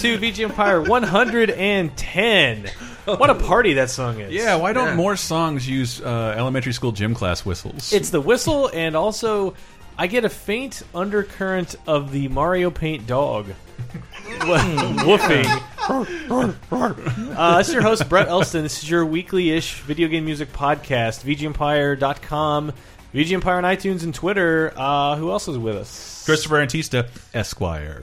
to VG Empire 110. What a party that song is! Yeah, why don't Yeah. more songs use uh, elementary school gym class whistles? It's the whistle, and also I get a faint undercurrent of the Mario Paint dog woofing. uh, this is your host, Brett Elston. This is your weekly ish video game music podcast, VGEmpire.com, VG Empire on iTunes and Twitter. Uh, who else is with us? Christopher Antista, Esquire.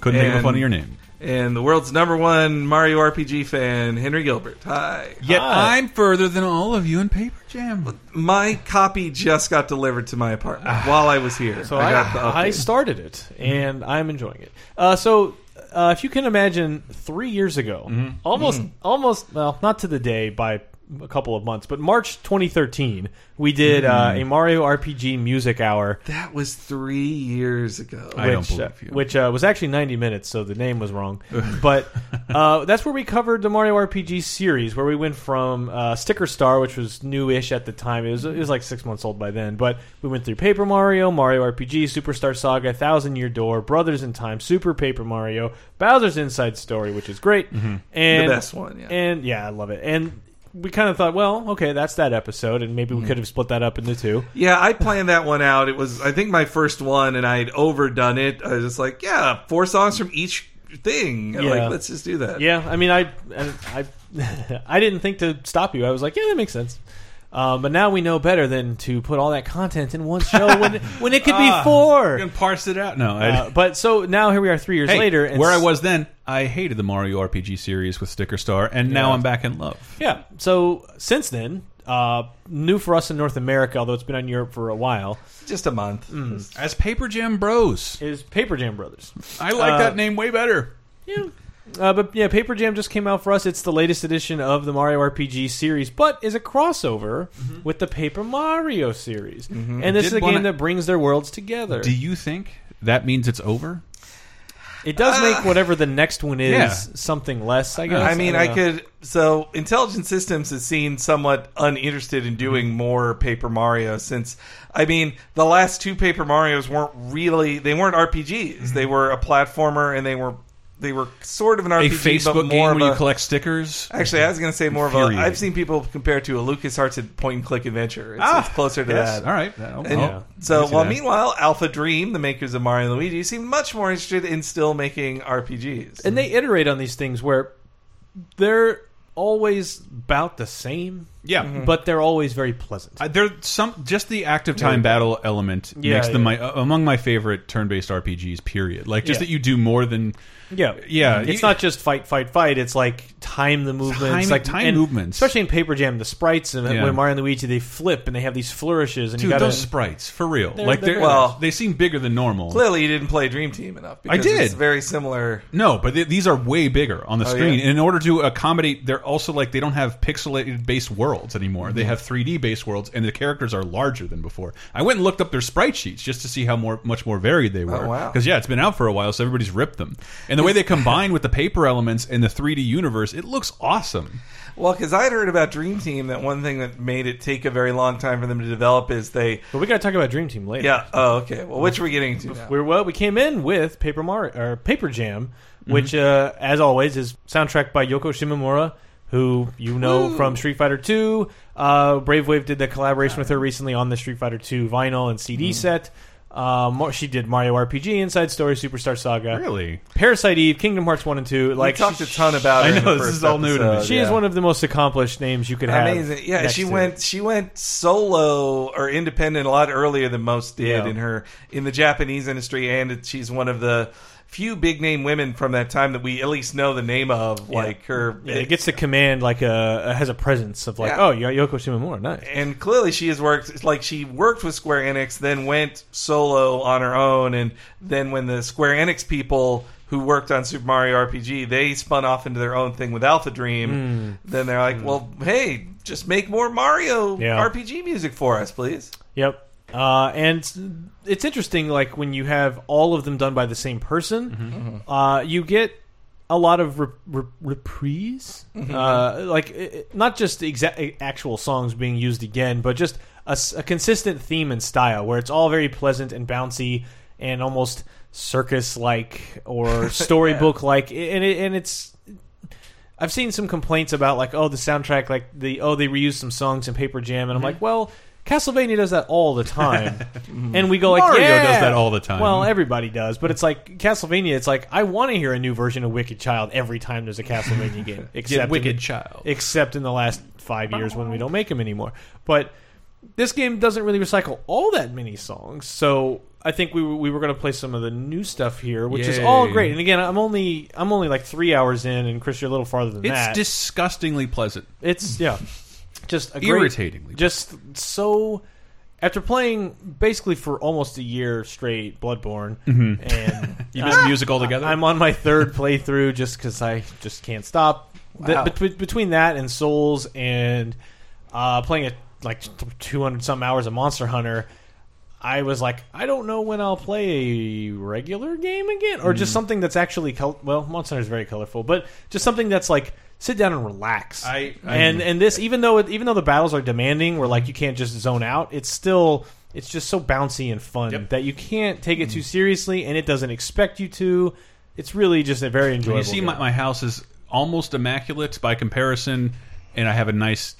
Couldn't think of a And- funnier name. And the world's number one Mario RPG fan, Henry Gilbert. Hi. Yet Hi. I'm further than all of you in Paper Jam. My copy just got delivered to my apartment while I was here. So I I, got the I started it, and I'm enjoying it. Uh, so, uh, if you can imagine, three years ago, almost, almost, well, not to the day by a couple of months, but March 2013, we did uh, a Mario RPG music hour. That was three years ago. I don't which, believe uh, you. which uh, was actually 90 minutes, so the name was wrong. but uh, that's where we covered the Mario RPG series, where we went from uh, Sticker Star, which was newish at the time. It was, it was like six months old by then. But we went through Paper Mario, Mario RPG, Superstar Saga, Thousand Year Door, Brothers in Time, Super Paper Mario, Bowser's Inside Story, which is great. And The best one, yeah. And yeah, I love it. And we kind of thought, well, okay, that's that episode, and maybe we hmm. could have split that up into two. Yeah, I planned that one out. It was, I think, my first one, and I'd overdone it. I was just like, yeah, four songs from each thing. Yeah. Like, let's just do that. Yeah, I mean, I, I, I, I didn't think to stop you. I was like, yeah, that makes sense. Um, but now we know better than to put all that content in one show when when it could be Ah, four. We're gonna parse it out. No, Uh, but so now here we are, three years hey, later, and I was then, I hated the Mario RPG series with Sticker Star, and now Yeah. I'm back in love. Yeah. So since then, uh, new for us in North America, although it's been on Europe for a while, Just a month. As Paper Jam Bros, is Paper Jam Brothers. I like Uh, that name way better. Yeah. Uh, but yeah, Paper Jam just came out for us. It's the latest edition of the Mario RPG series, but is a crossover mm-hmm. with the Paper Mario series. Mm-hmm. And this is a wanna- game that brings their worlds together. Do you think that means it's over? It does uh, make whatever the next one is Yeah. something less, I guess. I mean, don't I could. So, Intelligent Systems has seemed somewhat uninterested in doing mm-hmm. more Paper Mario since, I mean, the last two Paper Marios weren't really. They weren't RPGs. They were a platformer, and they were they were sort of an A RPG, Facebook but game more where of you a. collect stickers. Actually, I was going to say more of a. Infuriating. I've seen people compare it to a LucasArts point and click adventure. It's, Ah, it's closer to yes. that. All right. And I'll- so, I'll while that. meanwhile, Alpha Dream, the makers of Mario and Luigi, seem much more interested in still making RPGs. and they iterate on these things where they're always about the same, yeah, but they're always very pleasant. Uh, There, some just the active time battle element Yeah, makes them my uh, among my favorite turn-based RPGs. Period. Like just Yeah. that you do more than Yeah, Yeah, It's you- not just fight, fight, fight. It's like time the movements, Time- like time and movements. especially in Paper Jam. The sprites and Yeah. when Mario and Luigi they flip and they have these flourishes, and dude. you got those sprites for real. They're- like they're they're, very nice. they seem bigger than normal. Clearly, you didn't play Dream Team enough. Because did. It's very similar. No, but th these are way bigger on the Oh, screen. yeah? And in order to accommodate, they're also like they don't have pixelated based worlds anymore. Mm-hmm. They have 3D based worlds, and the characters are larger than before. I went and looked up their sprite sheets just to see how more much more varied they were. Oh, wow. Because yeah, it's been out for a while, so everybody's ripped them. And the way they combine with the paper elements in the 3D universe, it looks awesome. Well, because I'd heard about Dream Team that one thing that made it take a very long time for them to develop is they. But we got to talk about Dream Team later. Yeah. Oh, okay. Well, which are we getting to now? We're well. We came in with Paper Mario or Paper Jam, which, uh, as always, is soundtracked by Yoko Shimomura, who you know Woo. from Street Fighter Two. Uh, Brave Wave did the collaboration with her recently on the Street Fighter Two vinyl and. CD set. Um, she did Mario RPG, Inside Story, Superstar Saga, Really? Parasite Eve, Kingdom Hearts One and Two. Like, Like we talked a ton about. It. I her in know, the this first is all new to me. episode, She is yeah. one of the most accomplished names you could have. amazing. Yeah, next she to. went. She went solo or independent a lot earlier than most did Yeah. in her in the Japanese industry, and it, she's one of the few big name women from that time that we at least know the name of. Like her, Yeah, it gets to command like a has a presence of like, Yeah. oh, you got Yoko Shimomura, nice. and clearly she has worked like she worked with Square Enix, then went solo on her own, and then when the Square Enix people who worked on Super Mario RPG, they spun off into their own thing with Alpha Dream. Hmm. Then they're like, hmm. well, hey, just make more Mario Yeah. RPG music for us, please. Yep. Uh, and it's interesting, like when you have all of them done by the same person, uh, you get a lot of re- re- reprise, uh, like i- i- not just exa- actual songs being used again, but just a, s- a consistent theme and style where it's all very pleasant and bouncy and almost circus like or storybook like, and it, and it's. I've seen some complaints about like oh the soundtrack like the oh they reused some songs in Paper Jam and I'm like well Castlevania does that all the time and we go like Mario yeah does that all the time. well everybody does but it's like Castlevania it's like I want to hear a new version of Wicked Child every time there's a Castlevania game except in Wicked the- Child. except in the last five years when we don't make them anymore. But this game doesn't really recycle all that many songs, so I think we were, we were going to play some of the new stuff here, which is all great. And again, I'm only I'm only like three hours in, and Chris, you're a little farther than that. It's that. disgustingly pleasant. it's yeah, just a great, Irritatingly just so. After playing basically for almost a year straight, Bloodborne, and Mm-hmm. You miss music altogether. I'm on my third playthrough just because I just can't stop. The- Wow. bet- between that and Souls and uh, playing it like 200 some hours of Monster Hunter, I was like, I don't know when I'll play a regular game again, or Mm. just something that's actually col- well, Monster Hunter is very colorful, but just something that's like sit down and relax. I- I- and and this even though it, even though the battles are demanding, where like you can't just zone out, it's still it's just so bouncy and fun Yep. that you can't take it too seriously, and it doesn't expect you to. It's really just a very enjoyable. you see, game. my, my house is almost immaculate by comparison, and I have a nice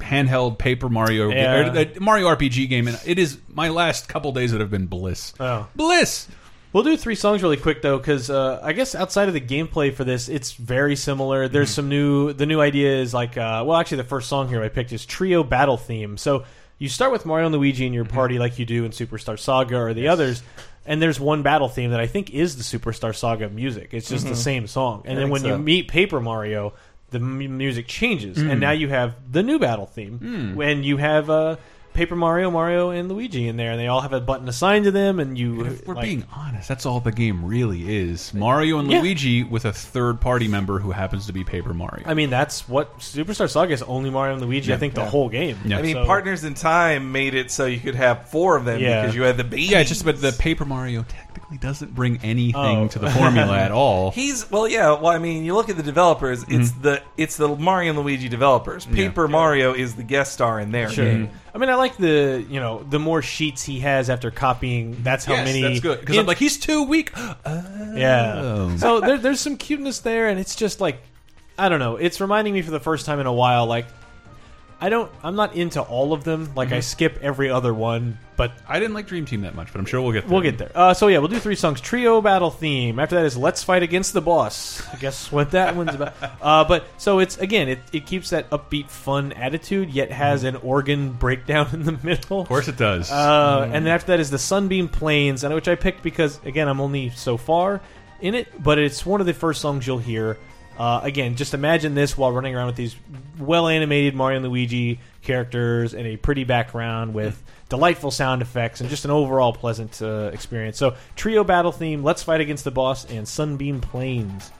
handheld Paper Mario Yeah. or, uh, Mario RPG game, and it is my last couple days that have been bliss. Oh. Bliss. We'll do three songs really quick though, because uh, I guess outside of the gameplay for this, it's very similar. There's some new. The new idea is like, uh, well, actually, the first song here I picked is trio battle theme. So you start with Mario and Luigi in your party, like you do in Superstar Saga or the others. And there's one battle theme that I think is the Superstar Saga music. It's just the same song. And then think when you meet Paper Mario, the m- music changes, and now you have the new battle theme. and you have uh, Paper Mario, Mario, and Luigi in there, and they all have a button assigned to them, and you. If we're like- being honest, that's all the game really is. Mario and Yeah. Luigi with a third party member who happens to be Paper Mario. I mean, that's what Superstar Saga is only Mario and Luigi. I Yeah. think the whole game. Yeah. I mean, So- Partners in Time made it so you could have four of them Yeah. because you had the baby. yeah, just but the Paper Mario technically doesn't bring anything Oh. to the formula at all. He's well, yeah. Well, I mean, you look at the developers. It's mm-hmm. the it's the Mario and Luigi developers. Paper Mario is the guest star in their Sure. game. Mm-hmm. I mean, I like the you know the more sheets he has after copying. That's how yes, many. that's good because I'm like he's too weak. yeah. Oh. So there, there's some cuteness there, and it's just like I don't know. It's reminding me for the first time in a while, like I don't. I'm not into all of them. Like I skip every other one, but I didn't like Dream Team that much, but I'm sure we'll get there. We'll get there. Uh, so yeah, we'll do three songs. Trio battle theme. After that is Let's Fight Against the Boss. I guess what that one's about. Uh, but so it's again, it, it keeps that upbeat, fun attitude, yet has an organ breakdown in the middle. Of course it does. Uh, And then after that is the Sunbeam Plains, and which I picked because again I'm only so far in it, but it's one of the first songs you'll hear. Uh, again, just imagine this while running around with these well animated Mario and Luigi characters and a pretty background with delightful sound effects and just an overall pleasant uh, experience. So, trio battle theme, Let's Fight Against the Boss, and Sunbeam Plains.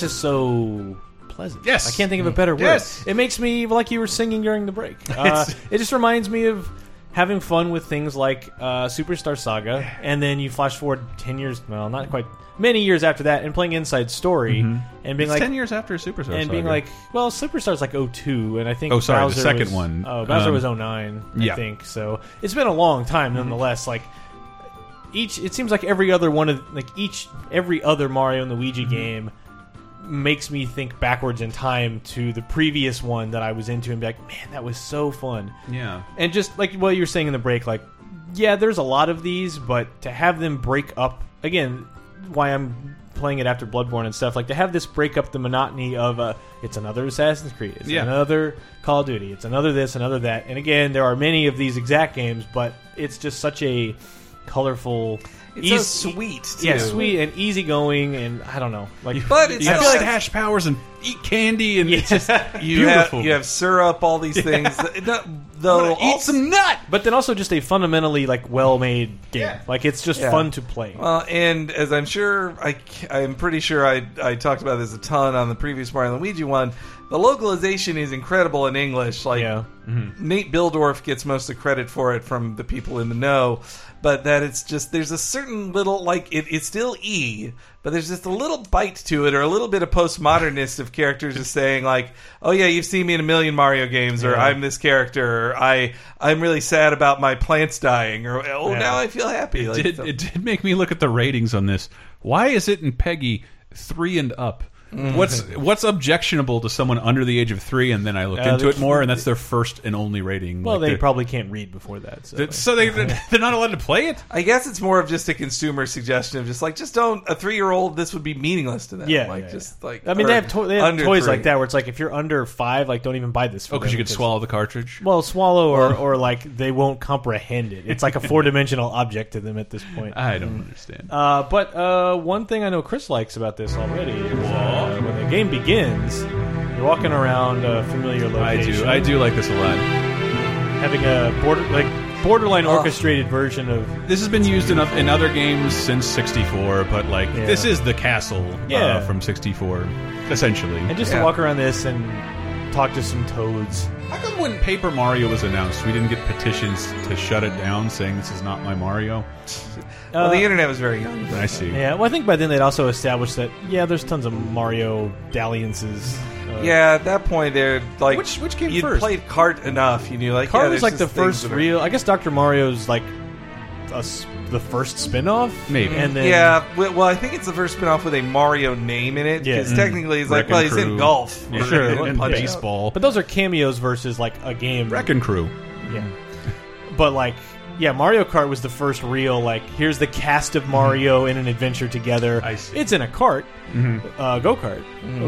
That's just so pleasant. Yes. I can't think of a better word. Yes. It makes me like you were singing during the break. Uh, it just reminds me of having fun with things like uh, Superstar Saga, and then you flash forward ten years, well, not quite many years after that, and playing Inside Story, and being It's like. ten years after Superstar and being Saga. like, well, Superstar's like 02, and I think Oh, sorry, the Bowser second was- one. Oh, Bowser Um, was 09, I yeah. think. So it's been a long time, nonetheless. Like each, it seems like every other one of like each every other Mario and Luigi Mm-hmm. game makes me think backwards in time to the previous one that I was into and be like, man, that was so fun. yeah, And just like what you were saying in the break, like, yeah, there's a lot of these, but to have them break up again, why I'm playing it after Bloodborne and stuff, like to have this break up the monotony of uh, it's another Assassin's Creed, it's Yeah. another Call of Duty, it's another this, another that, and again, there are many of these exact games, but it's just such a colorful, It's eas- so sweet, too. yeah, sweet and easygoing, and I don't know, like, But it's you have still- stash powers and eat candy and it's just You beautiful. have you have syrup, all these things. No, though, eat some nut. but then also just a fundamentally like well-made game, like it's just Yeah. fun to play. Well, and as I'm sure, I, I'm pretty sure I, I talked about this a ton on the previous Mario and Luigi one. The localization is incredible in English. Like Yeah. Mm-hmm. Nate Bihldorff gets most of the credit for it from the people in the know, but that it's just there's a certain little like it, it's still E, but there's just a little bite to it, or a little bit of postmodernist of characters just saying like, "Oh yeah, you've seen me in a million Mario games," or Yeah. "I'm this character," or "I I'm really sad about my plants dying," or "Oh Yeah. now I feel happy." Like, did, so- it did make me look at the ratings on this. Why is it in PEGI three and up? What's what's objectionable to someone under the age of three? And then I looked Uh, into the- it more, and that's their first and only rating. Well, Like, they probably can't read before that. So, that- so they they're not allowed to play it. I guess it's more of just a consumer suggestion of just like just don't a three year old this would be meaningless to them. yeah, like yeah, just yeah. like I mean, or they have, to- they have under toys three. like that where it's like if you're under five, like don't even buy this. For Oh, because them you could swallow the cartridge. Well, swallow or, or like they won't comprehend it. It's like a four dimensional object to them at this point. I don't understand. Uh, but uh, one thing I know Chris likes about this already is uh, when the game begins, you're walking around a familiar location. I location. do. I do like this a lot. having a border like borderline orchestrated version of This has been used in, in other games since '64, but like Yeah. this is the castle Yeah. uh, from '64, essentially. and just Yeah. to walk around this and talk to some toads. How come when Paper Mario was announced, we didn't get petitions to shut it down, saying this is not my Mario? well, Uh, the internet was very young. I see. Yeah, well, I think by then they'd also established that yeah, there's tons of Mario dalliances. Uh, Yeah, at that point, they're like Which- which came you'd first? played Cart enough, you knew like Cart yeah, was there's like the just things first that are- real. I guess Doctor Mario's like a s the first spin-off, Maybe. and then yeah, well, well, I think it's the first spin-off with a Mario name in it Yeah. because Mm. technically he's like, Wrecking well, he's in Crew. golf, Yeah, Sure, and, and and Punch-Out. baseball. But those are cameos versus like a game. Wrecking Crew. Yeah. But like, yeah, Mario Kart was the first real like. Here's the cast of Mario in an adventure together. I see. It's in a cart, uh, go kart,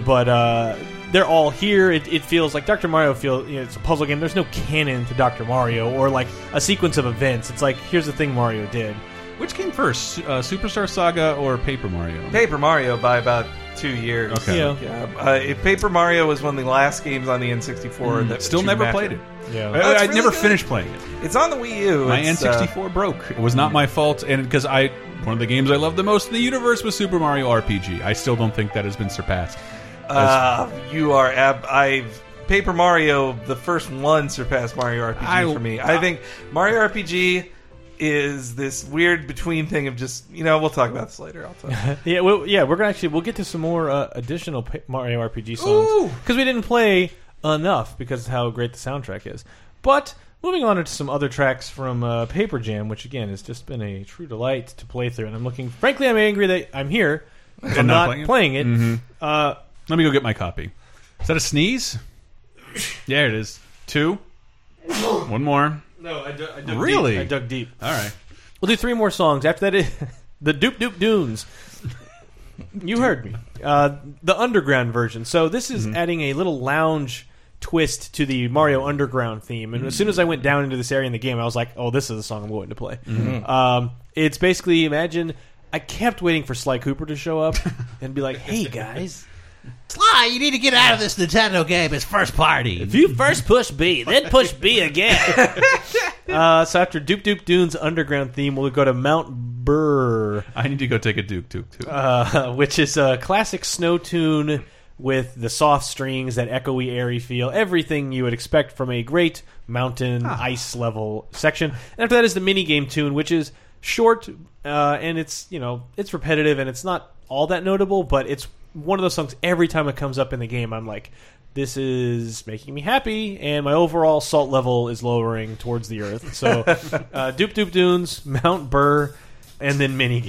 but uh, they're all here. It, it feels like Dr. Mario. Feel you know, it's a puzzle game. There's no canon to Dr. Mario or like a sequence of events. It's like here's the thing Mario did. Which came first, uh, Superstar Saga or Paper Mario? Paper Mario by about two years. Okay. Yeah. Yeah, uh, if Paper Mario was one of the last games on the N64 that Mm. Still never matched played it. Yeah. I, I really never good. finished playing it. It's on the Wii U. My It's, uh, N64 broke. It was not my fault, and because I one of the games I loved the most in the universe was Super Mario RPG. I still don't think that has been surpassed. Uh, you are ab- I've Paper Mario, the first one surpassed Mario RPG I- for me. I think Mario RPG is this weird between thing of just you know we'll talk about this later. I'll talk. Yeah, well, yeah, we're gonna actually we'll get to some more uh, additional Mario RPG songs because we didn't play enough because of how great the soundtrack is. But moving on to some other tracks from uh, Paper Jam, which again has just been a true delight to play through, and I'm looking. Frankly, I'm angry that I'm here. I'm And not not playing it? playing it. Uh, Let me go get my copy. Is that a sneeze? Yeah, it is. Two. One more. no, I, dug, I dug Really? Deep. I dug deep. All right. We'll do three more songs. After that, is the Doop Doop Dunes. You heard me. Uh, the underground version. So this is adding a little lounge twist to the Mario Underground theme. And as soon as I went down into this area in the game, I was like, "Oh, this is the song I'm going to play." Um, it's basically imagine. I kept waiting for Sly Cooper to show up and be like, "Hey guys." Sly, you need to get out of this Nintendo game. It's first party. If you first push B, then push B again. uh, so after Doop Doop Dune's underground theme, we'll go to Mount Brrr, I need to go take a Duke Duke too. uh, which is a classic snow tune with the soft strings, that echoey, airy feel, everything you would expect from a great mountain ice level section. And after that is the mini game tune, which is short uh, and it's you know it's repetitive and it's not all that notable, but it's one of those songs. Every time it comes up in the game, I'm like. This is making me happy, and my overall salt level is lowering towards the earth. So, uh, Doop Doop Dunes, Mount Brrr, and then mini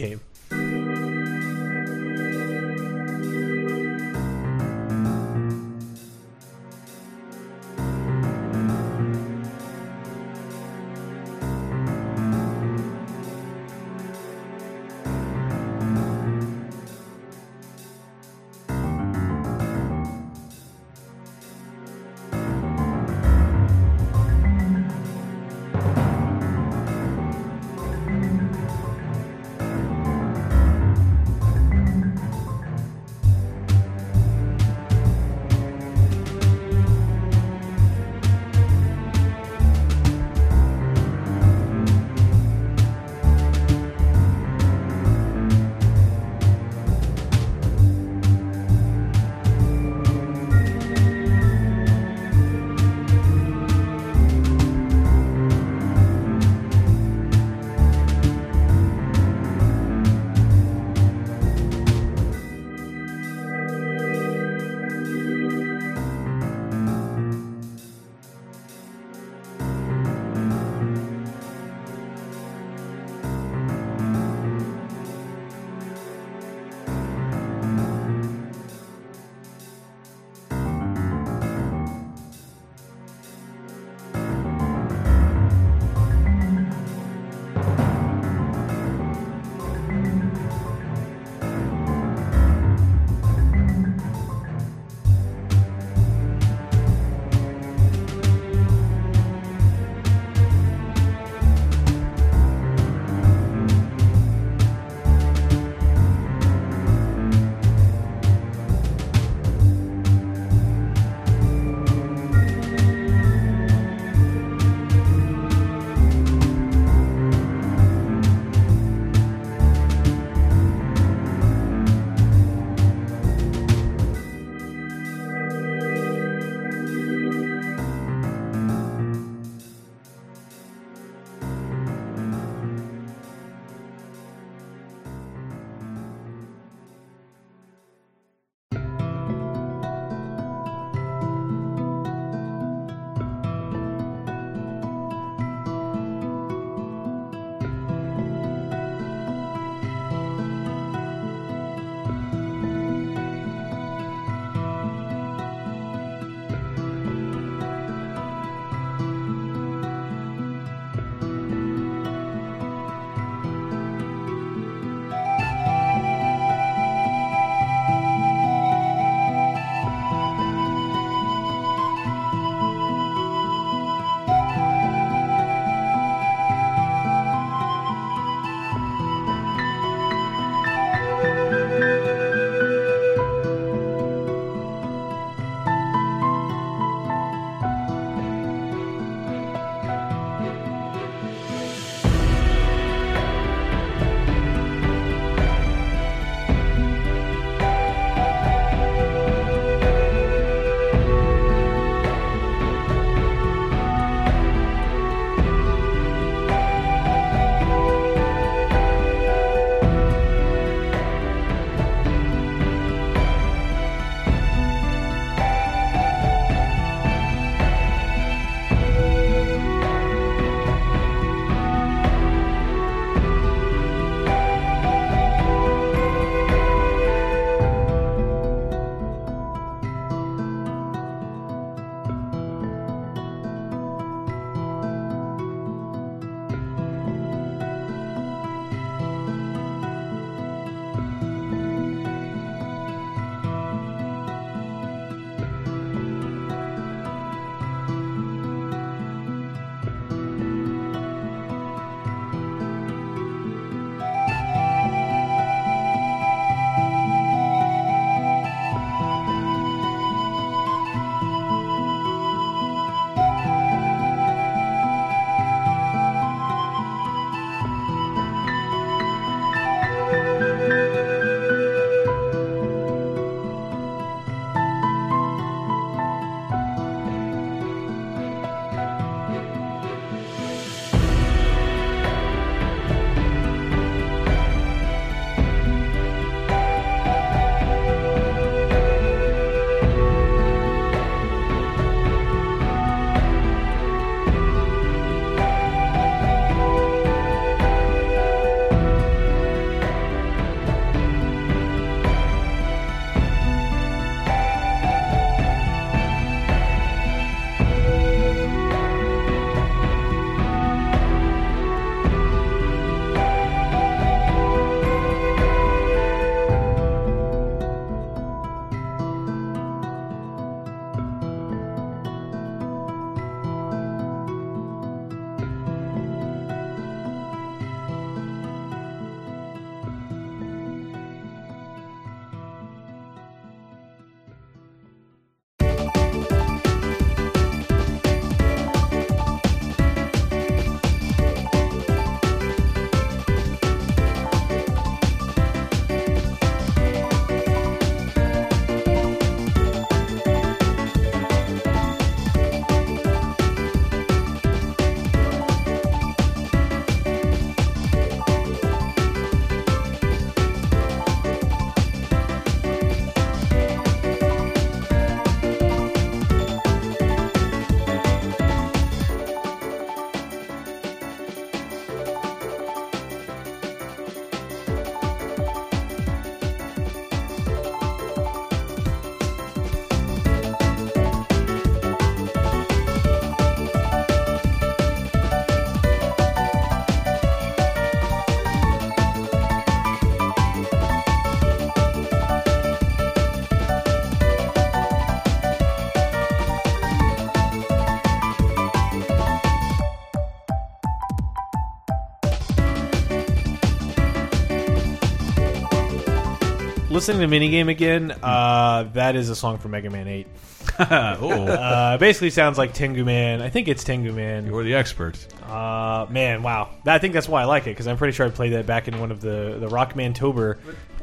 listening to minigame again. Uh, that is a song from Mega Man Eight. oh, Uh, basically sounds like Tengu Man. I think it's Tengu Man. you're the expert. Uh, man, wow. I think that's why I like it because I'm pretty sure I played that back in one of the the Rockman Tober.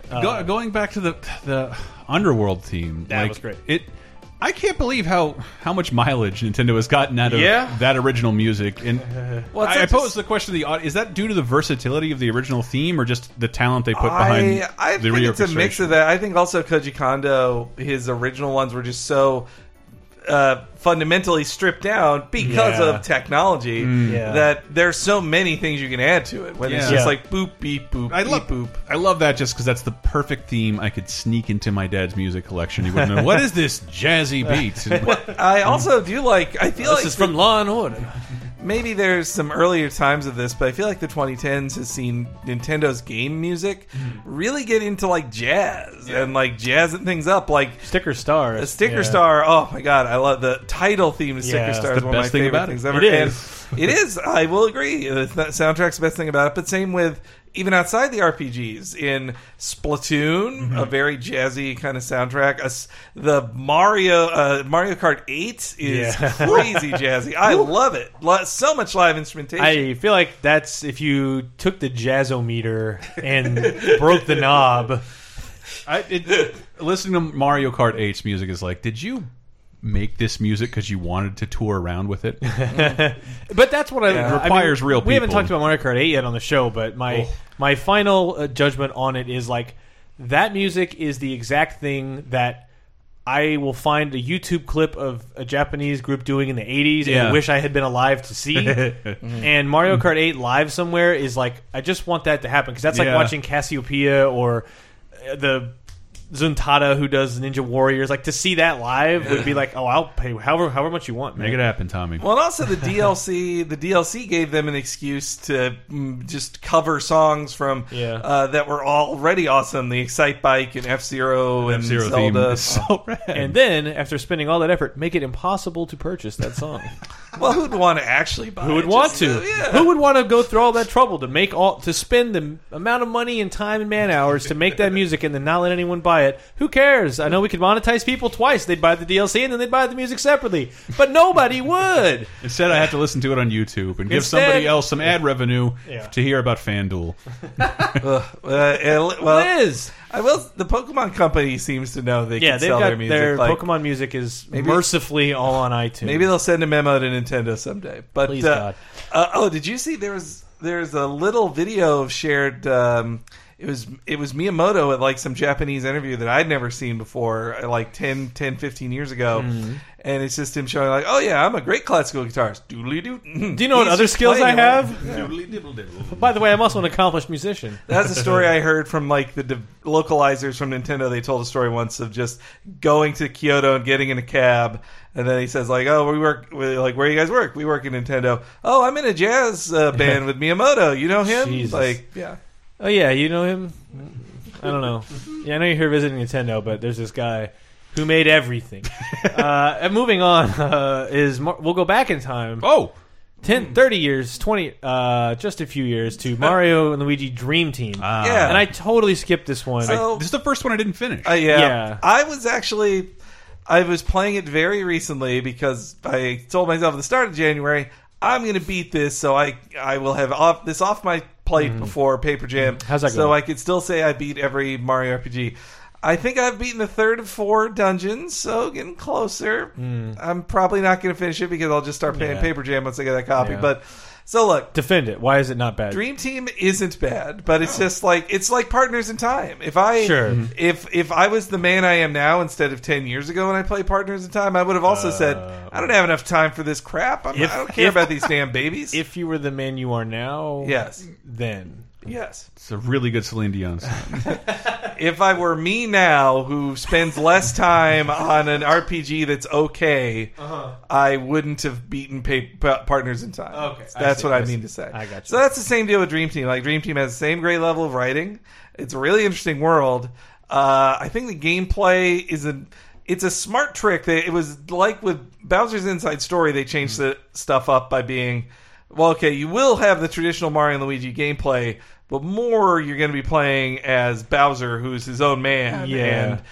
Go, going back to the the Underworld theme, That like, was great. It, I can't believe how how much mileage Nintendo has gotten out of Yeah. that original music. And Well, I, I pose the question to the audience: Is that due to the versatility of the original theme, or just the talent they put behind I, I the think it's a mix of that. I think also Koji Kondo, his original ones were just so uh, fundamentally stripped down because Yeah. of technology Yeah. that there's so many things you can add to it. When it's Yeah. just Yeah. like boop beep boop I beep love boop. I love that just because that's the perfect theme I could sneak into my dad's music collection. He wouldn't know what is this jazzy beat. I also do like. I feel like This like is from Law and Order. Maybe there's some earlier times of this, but I feel like the 2010s has seen Nintendo's game music hmm. really get into like jazz and like jazzing things up. Like Sticker Star. a Sticker Yeah. Star, oh my god, I love the title theme to Sticker Yeah, Star. is the one of my best thing favorite about it. things ever. It And is. it is. I will agree. The th- soundtrack's the best thing about it. But same with even outside the RPGs in Splatoon, Mm-hmm. a very jazzy kind of soundtrack. A s the Mario uh, Mario Kart 8 is Yeah. crazy jazzy. I love it. So much live instrumentation. I feel like that's if you took the jazzometer and broke the knob. I, it, listening to Mario Kart 8's music is like, did you make this music because you wanted to tour around with it? But that's what I Yeah. I mean, Requires real We haven't talked about Mario Kart 8 yet on the show, but my Oh. my final uh, judgment on it is like that music is the exact thing that I will find a YouTube clip of a Japanese group doing in the 80s Yeah. and wish I had been alive to see. and Mario Kart 8 live somewhere is like I just want that to happen because that's like Yeah. watching Casiopea or uh, the Zuntata who does Ninja Warriors. Like to see that live would be like, oh, I'll pay however however much you want, man. Make it happen, Tommy. Well, and also the DLC, the DLC gave them an excuse to mm, just cover songs from Yeah. uh, that were already awesome. The Excitebike and F Zero and F-Zero theme Zelda. is so rad. And then, after spending all that effort, make it impossible to purchase that song. well, who'd want to actually buy? Who would it? want Just, to? uh, yeah. Who would want to go through all that trouble to make all to spend the amount of money and time and man hours to make that music and then not let anyone buy it? Who cares? I know we could monetize people twice. They'd buy the DLC and then they'd buy the music separately, but nobody would. Instead, I have to listen to it on YouTube and give Instead- somebody else some ad revenue Yeah. to hear about FanDuel. Uh, well, Liz, I will. The Pokemon Company seems to know they yeah, can they've sell got their music. their like, Pokemon music is Maybe- mercifully all on iTunes. Maybe they'll send a memo to Nintendo someday. But Please, uh, God. uh, oh, did you see there was there's a little video of shared. Um, it was it was Miyamoto at like some Japanese interview that I'd never seen before, like 10, 10 15 years ago, Mm-hmm. and it's just him showing like, oh yeah, I'm a great classical guitarist. Doodly doo. Do you know what other skills I have? Diddle-diddle-diddle. By the way, I'm also an accomplished musician. That's a story I heard from like the de- localizers from Nintendo. They told a story once of just going to Kyoto and getting in a cab, and then he says like, "Oh, we work we, like where you guys work? We work at Nintendo. Oh, I'm in a jazz uh, band with Miyamoto. You know him? Jesus. Like, yeah, Oh yeah, you know him? I don't know. Yeah, I know you're here visiting Nintendo, but there's this guy who made everything. uh, and moving on uh, is Mar- we'll go back in time Oh, 10, 30 years, 20, uh, just a few years to Mario and Luigi Dream Team. Ah. Yeah. and I totally skipped this one. So- this is the first one I didn't finish. Uh, yeah. Yeah. I was actually, I was playing it very recently because I told myself at the start of January, I'm going to beat this, so I I will have off this off my plate before Paper Jam. Mm-hmm. How's that So going? I could still say I beat every Mario RPG. I think I've beaten the third of four dungeons, so getting closer. I'm probably not going to finish it because I'll just start playing Hmm. Yeah. Paper Jam once I get that copy. Yeah. But so look, Defend it. Why is it not bad? Dream Team isn't bad, but it's just like it's like Partners in Time. If I Sure. Mm-hmm. if if I was the man I am now instead of ten years ago when I played Partners in Time, I would have also said I don't have enough time for this crap. I'm, If- I don't care if- about these damn babies. if you were the man you are now, yes, then yes. It's a really good Celine Dion song. If I were me now, who spends less time on an RPG that's okay, I wouldn't have beaten pa- pa- Partners in Time. Uh-huh. Okay, that's see, what I, I mean to say. I got you. So that's the same deal with Dream Team. Like Dream Team has the same great level of writing. It's a really interesting world. Uh, I think the gameplay is a it's a smart trick. They, it was like with Bowser's Inside Story. They changed the stuff up by being well, okay, you will have the traditional Mario and Luigi gameplay, but more you're going to be playing as Bowser, who's his own man. Yeah. and,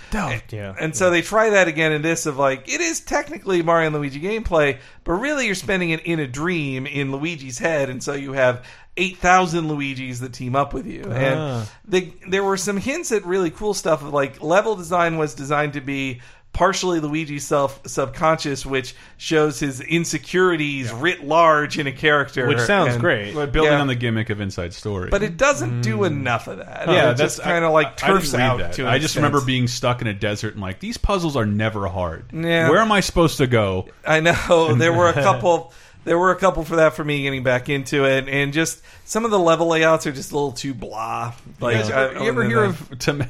yeah. and so they try that again in this of like it is technically Mario and Luigi gameplay, but really you're spending it in a dream in Luigi's head, and so you have. 8,000 Luigis that team up with you. Ah. And they, there were some hints at really cool stuff of like level design was designed to be partially Luigi's self subconscious, which shows his insecurities writ large in a character. Which sounds And- great. But building Yeah. on the gimmick of Inside Story. But it doesn't do mm. enough of that. yeah, it just that's kind of like I- I turfs out that. to I just extent. remember being stuck in a desert and like these puzzles are never hard. Yeah. Where am I supposed to go? I know there were a couple. There were a couple for that for me getting back into it, and just some of the level layouts are just a little too blah. Like, you I- ever, you ever hear then- of tom-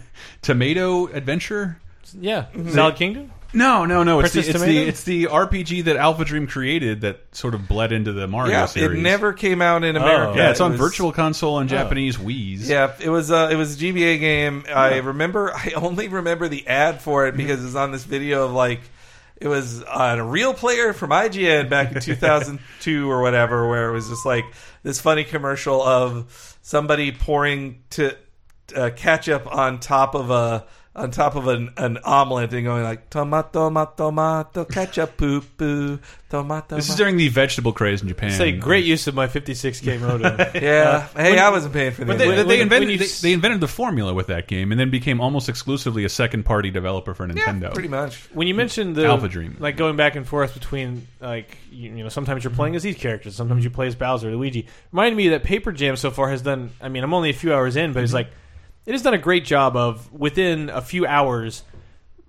Tomato Adventure? Yeah, Mm-hmm. Salad Kingdom. No, no, no. It's the, Princess it's the Tomato? it's the RPG that Alpha Dream created that sort of bled into the Mario Yeah, series. it never came out in America. Yeah, it's on was- Virtual Console and Japanese Wii's. Yeah, it was uh, it was a GBA game. I remember. I only remember the ad for it because it was on this video of like it was on a real player from IGN back in 2002 or whatever, where it was just like this funny commercial of somebody pouring to uh, ketchup on top of a on top of an, an omelet and going like tomato tomato tomato ketchup poo poo tomato. This is during the vegetable craze in Japan. Say great use of my 56k modem. yeah. hey, I wasn't paying for the But they, they invented you they, they invented the formula with that game, and then became almost exclusively a second party developer for Nintendo. Yeah, pretty much. when you mentioned the Alpha Dream. like going back and forth between like you, you know sometimes you're playing as these characters, sometimes you play as Bowser, or Luigi. Reminded me that Paper Jam so far has done. I mean, I'm only a few hours in, but it's mm-hmm. like it has done a great job of within a few hours.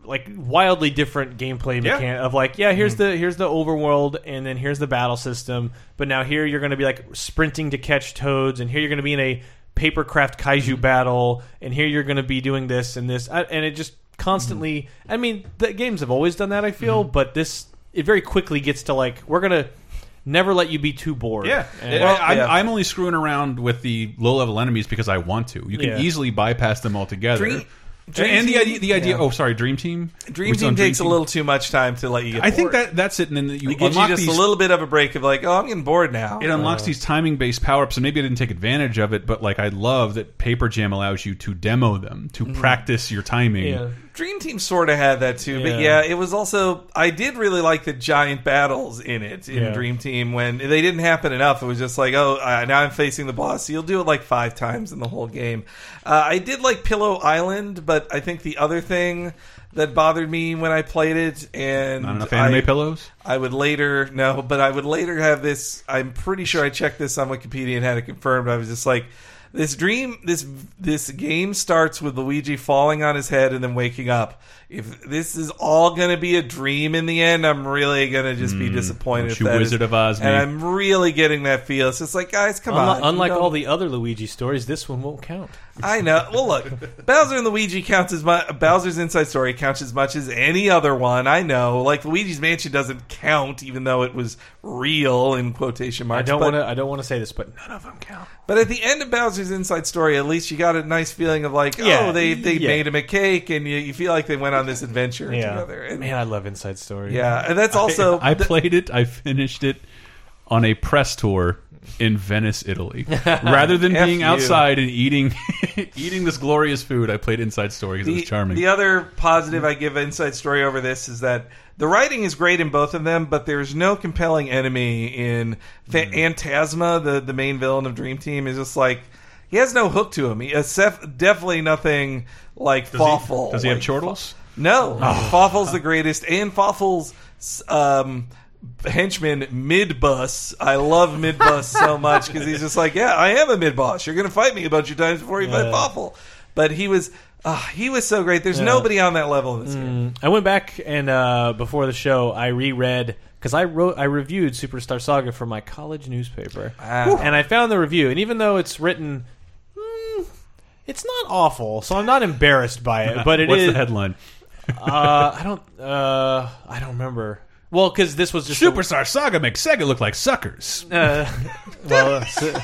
Like wildly different gameplay Yeah. mechanic of like yeah here's mm-hmm. the here's the overworld and then here's the battle system. But now here you're going to be like sprinting to catch toads and here you're going to be in a papercraft kaiju mm-hmm. battle and here you're going to be doing this and this. And it just constantly mm-hmm. i mean the games have always done that i feel but this it very quickly gets to like we're going to never let you be too bored Yeah, And- I, I'm, yeah. I'm only screwing around with the low level enemies because I want to. You can Yeah. easily bypass them altogether. Dream- And- Dream and the idea, the idea. yeah. Oh, sorry, Dream Team. Dream Team on takes a little too much time to let you get. I think that that's it, and then you it gives you just these. a little bit of a break of like, oh, I'm getting bored now. it unlocks uh. these timing based power ups, and maybe I didn't take advantage of it, but like I love that Paper Jam allows you to demo them, to mm-hmm. practice your timing. yeah Dream Team sort of had that too, but Yeah. yeah, it was also. I did really like the giant battles in it in Yeah. Dream Team when they didn't happen enough. It was just like, oh, uh, now I'm facing the boss. You'll do it like five times in the whole game. Uh, I did like Pillow Island, but I think the other thing that bothered me when I played it, and Not enough anime I, pillows. I would later no, but I would later have this. I'm pretty sure I checked this on Wikipedia and had it confirmed. I was just like, this dream, this this game starts with Luigi falling on his head and then waking up. If this is all going to be a dream in the end, I'm really going to just be hmm. disappointed. don't you that Wizard is- of Oz me. and I'm really getting that feel. It's just like, guys, come Unlike, on. unlike You all the other Luigi stories, this one won't count. I know. Well, look, Bowser and Luigi counts as much. Bowser's Inside Story counts as much as any other one. I know. Like Luigi's Mansion doesn't count, even though it was real in quotation marks. I don't want to. I don't want to say this, but none of them count. But at the end of Bowser's Inside Story, at least you got a nice feeling of like, Yeah, oh, they they yeah. made him a cake, and you, you feel like they went on this adventure together. And, man, I love Inside Story. yeah, and that's also I played it. I finished it on a press tour in Venice, Italy. Rather than being you. outside and eating eating this glorious food, I played Inside Story because it was charming. The other positive I give Inside Story over this is that the writing is great in both of them, but there's no compelling enemy in Fa- Hmm. Phantasma, the the main villain of Dream Team. Is just like he has no hook to him. He has sef- definitely nothing like does he, Fawful. does he have chortles? No, Fawful's the greatest, and Fawful's um, henchman Midbus. I love Midbus so much because he's just like, yeah, I am a mid boss. You're gonna fight me a bunch of times before you fight Yeah. But he was, uh, he was so great. There's nobody on that level in this game. I went back and uh, before the show, I reread because I wrote, I reviewed Superstar Saga for my college newspaper, Wow. and I found the review. And even though it's written, mm, it's not awful, so I'm not embarrassed by it. But it What's is. the headline? uh, I don't. Uh, I don't remember. Well, because this was just a- Superstar Saga makes Sega look like suckers. Uh, well, s-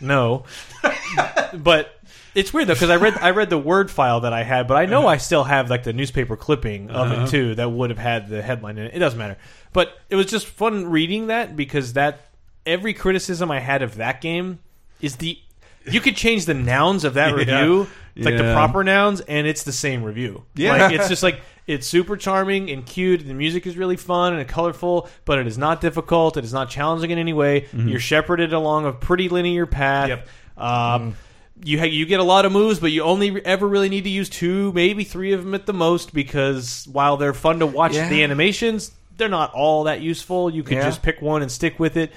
no, but it's weird though because I read I read the word file that I had, but I know I still have like the newspaper clipping of Uh-huh. it too that would have had the headline in it. It doesn't matter, but it was just fun reading that because that every criticism I had of that game is the you could change the nouns of that Yeah. review, like the Yeah. proper nouns, and it's the same review. Yeah. like, it's just like it's super charming and cute. The music is really fun and colorful, but it is not difficult. It is not challenging in any way. You're shepherded along a pretty linear path. Yep. Um, You ha- you get a lot of moves, but you only ever really need to use two, maybe three of them at the most, because while they're fun to watch Yeah. the animations, they're not all that useful. You could Yeah. just pick one and stick with it.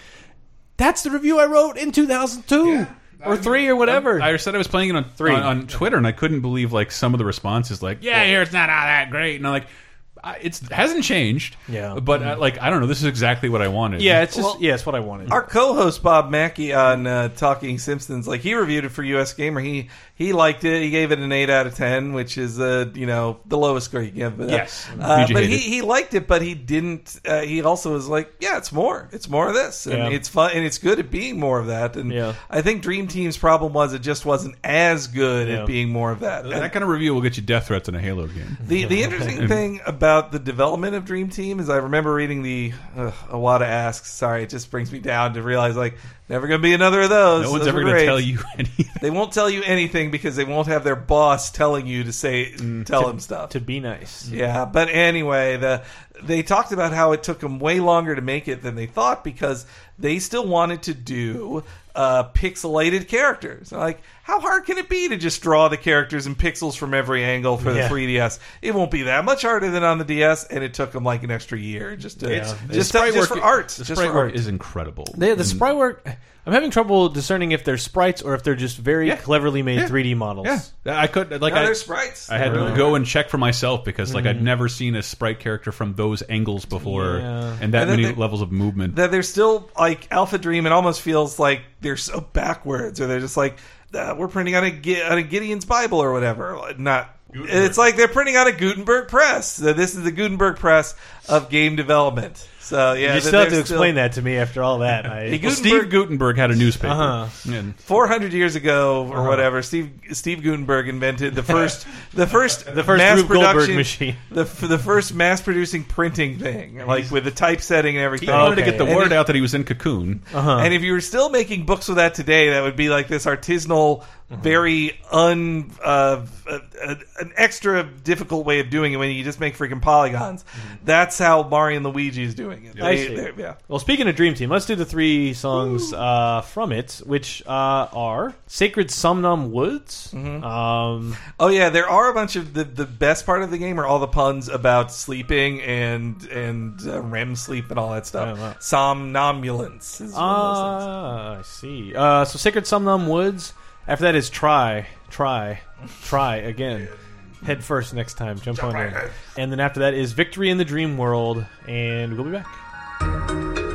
That's the review I wrote in 2002 or three or whatever. I said I was playing it on, Three. on on Twitter, and I couldn't believe like some of the responses, like, "Yeah, here it's not all that great," and I'm like, I, "It's hasn't changed." Yeah. but uh, like I don't know, this is exactly what I wanted. yeah, it's just Well, yeah, it's what I wanted. Our co-host Bob Mackey on uh, Talking Simpsons, like he reviewed it for US Gamer. He he liked it. He gave it an eight out of ten, which is uh you know the lowest score you can give. But, uh, Yes. uh, but he, it? he liked it, but he didn't. Uh, he also was like, yeah, it's more. It's more of this, and Yeah. it's fun, and it's good at being more of that. And Yeah. I think Dream Team's problem was it just wasn't as good Yeah. at being more of that. And- that kind of review will get you death threats in a Halo game. the the interesting thing about the development of Dream Team is I remember reading the uh, Iwata asks. Sorry, it just brings me down to realize like never going to be another of those. No one's Those ever going to tell you anything. They won't tell you anything because they won't have their boss telling you to say tell them stuff. to be nice. Yeah, but anyway, the they talked about how it took them way longer to make it than they thought because they still wanted to do uh, pixelated characters. Like, how hard can it be to just draw the characters in pixels from every angle for Yeah. the 3DS? It won't be that much harder than on the DS, and it took them like an extra year just to It's- just, The sprite just work- for art. The sprite work art. is incredible. The, the And- sprite work. I'm having trouble discerning if they're sprites or if they're just very Yeah. cleverly made Yeah. 3D models. Yeah, I could like no, I, they're sprites. I had Really. to go and check for myself because like I'd mm. never seen a sprite character from those angles before, Yeah. and that And many they- levels of movement. that they're still like Alpha Dream. It almost feels like they're so backwards, or they're just like uh, we're printing on a on a Gideon's Bible or whatever. Not. It's like they're printing on a Gutenberg press. So this is the Gutenberg press of game development. So yeah, you still have to still- explain that to me after all that. I, Well, Gutenberg- Steve Gutenberg had a newspaper, Uh-huh. and 400 years ago or whatever, Steve Steve Gutenberg invented the first the first the first mass Rube Goldberg machine. the the first mass producing printing thing, like with the typesetting and everything. he wanted to get the word it- out that he was in Cocoon. Uh-huh. And if you were still making books with that today, that would be like this artisanal, very un uh, uh, uh, an extra difficult way of doing it when you just make freaking polygons. That's how Mario and Luigi is doing it. I They- see. yeah. Well, speaking of Dream Team, let's do the three songs uh, from it, which uh, are "Sacred Somnom Woods." Mm-hmm. Um, Oh yeah, there are a bunch of the the best part of the game are all the puns about sleeping and and uh, REM sleep and all that stuff. Wow. Somnambulance. Is one of those things. ah, I see. Uh, so "Sacred Somnom Woods." After that is "Try, Try, Try Again." Head first next time. Jump, on in. And then after that is "Victory in the Dream World," and we'll be back.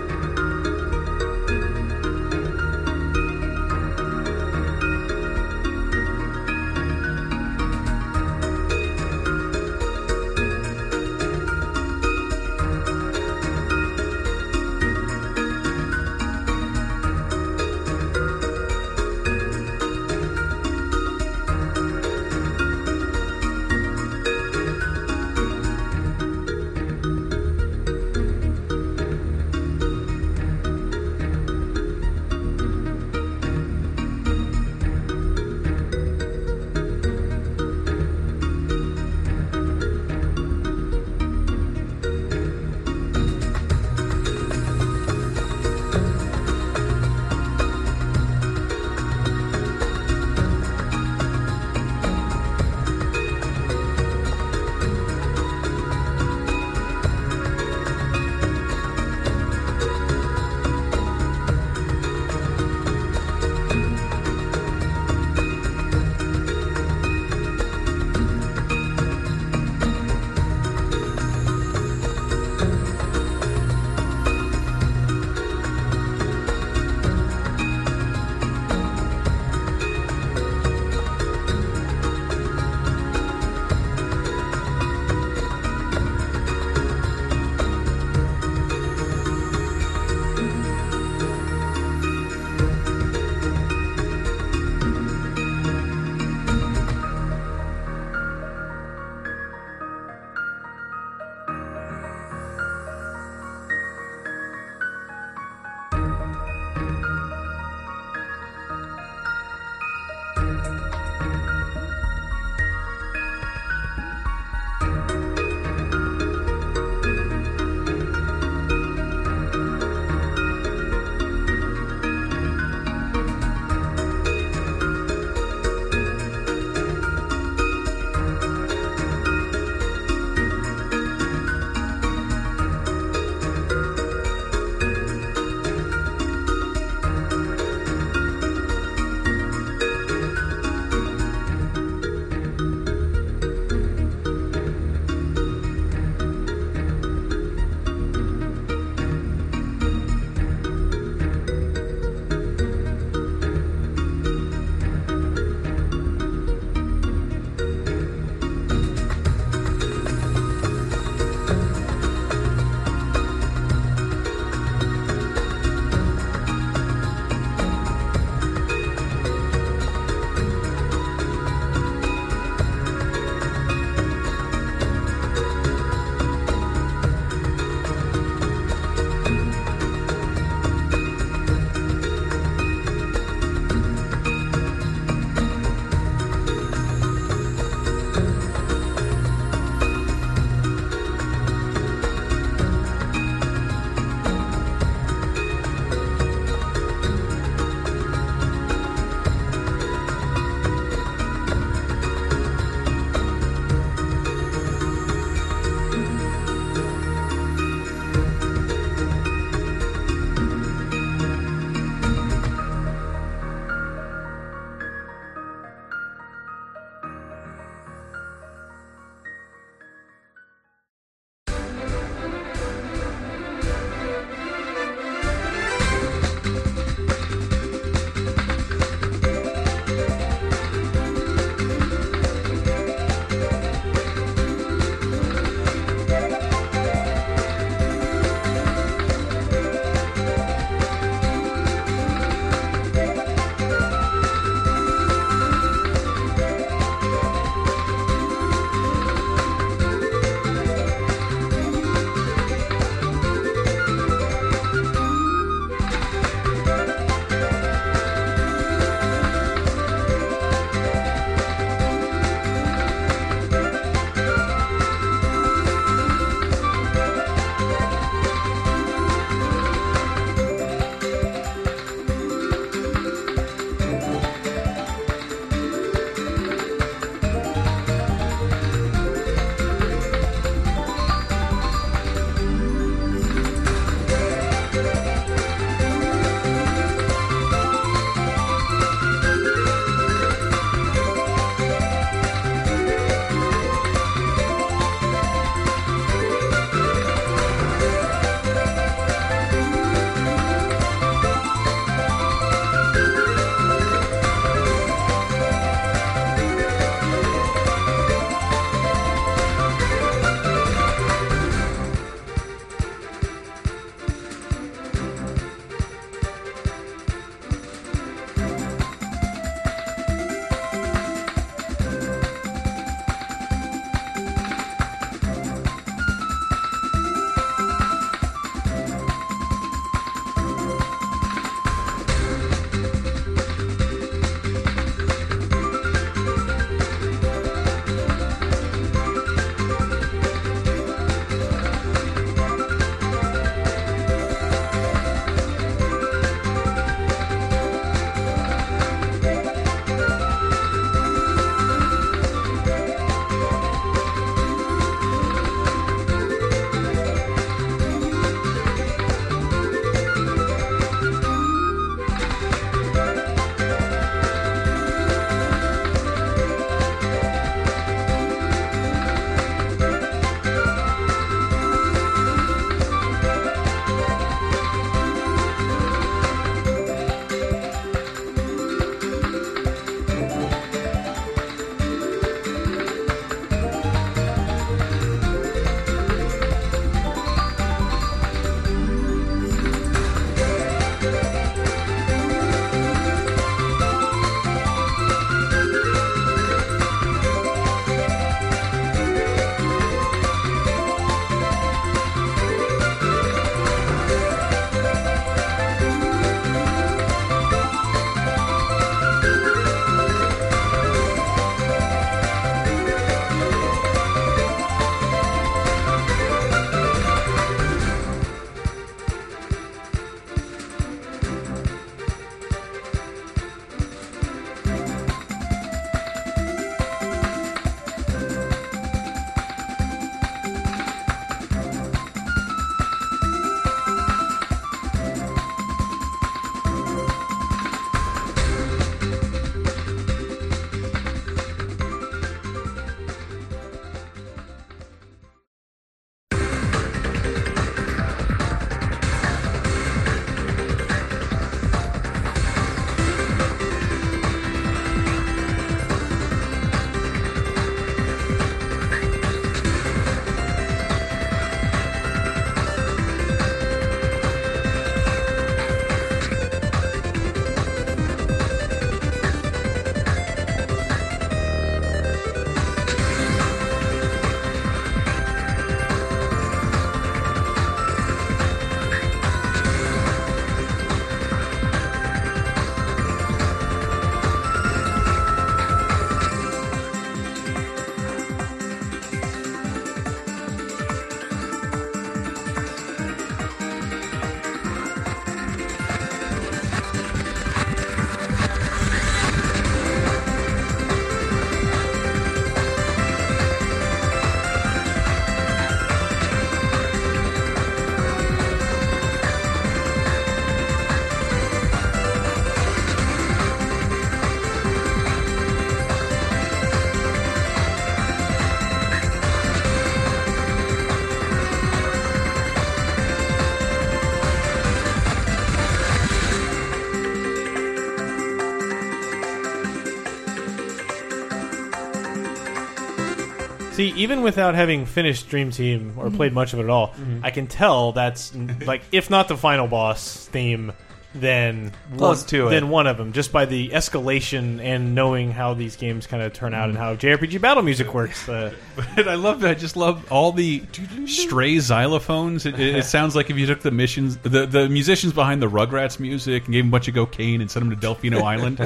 See, even without having finished Dream Team or mm-hmm. played much of it at all, mm-hmm. I can tell that's like if not the final boss theme, then Close one, to it. then one of them, just by the escalation and knowing how these games kind of turn out and mm-hmm. how JRPG battle music works. Uh, But I love that. I just love all the stray xylophones. It, it, it sounds like if you took the missions, the, the musicians behind the Rugrats music, and gave them a bunch of cocaine and sent them to Delfino Island.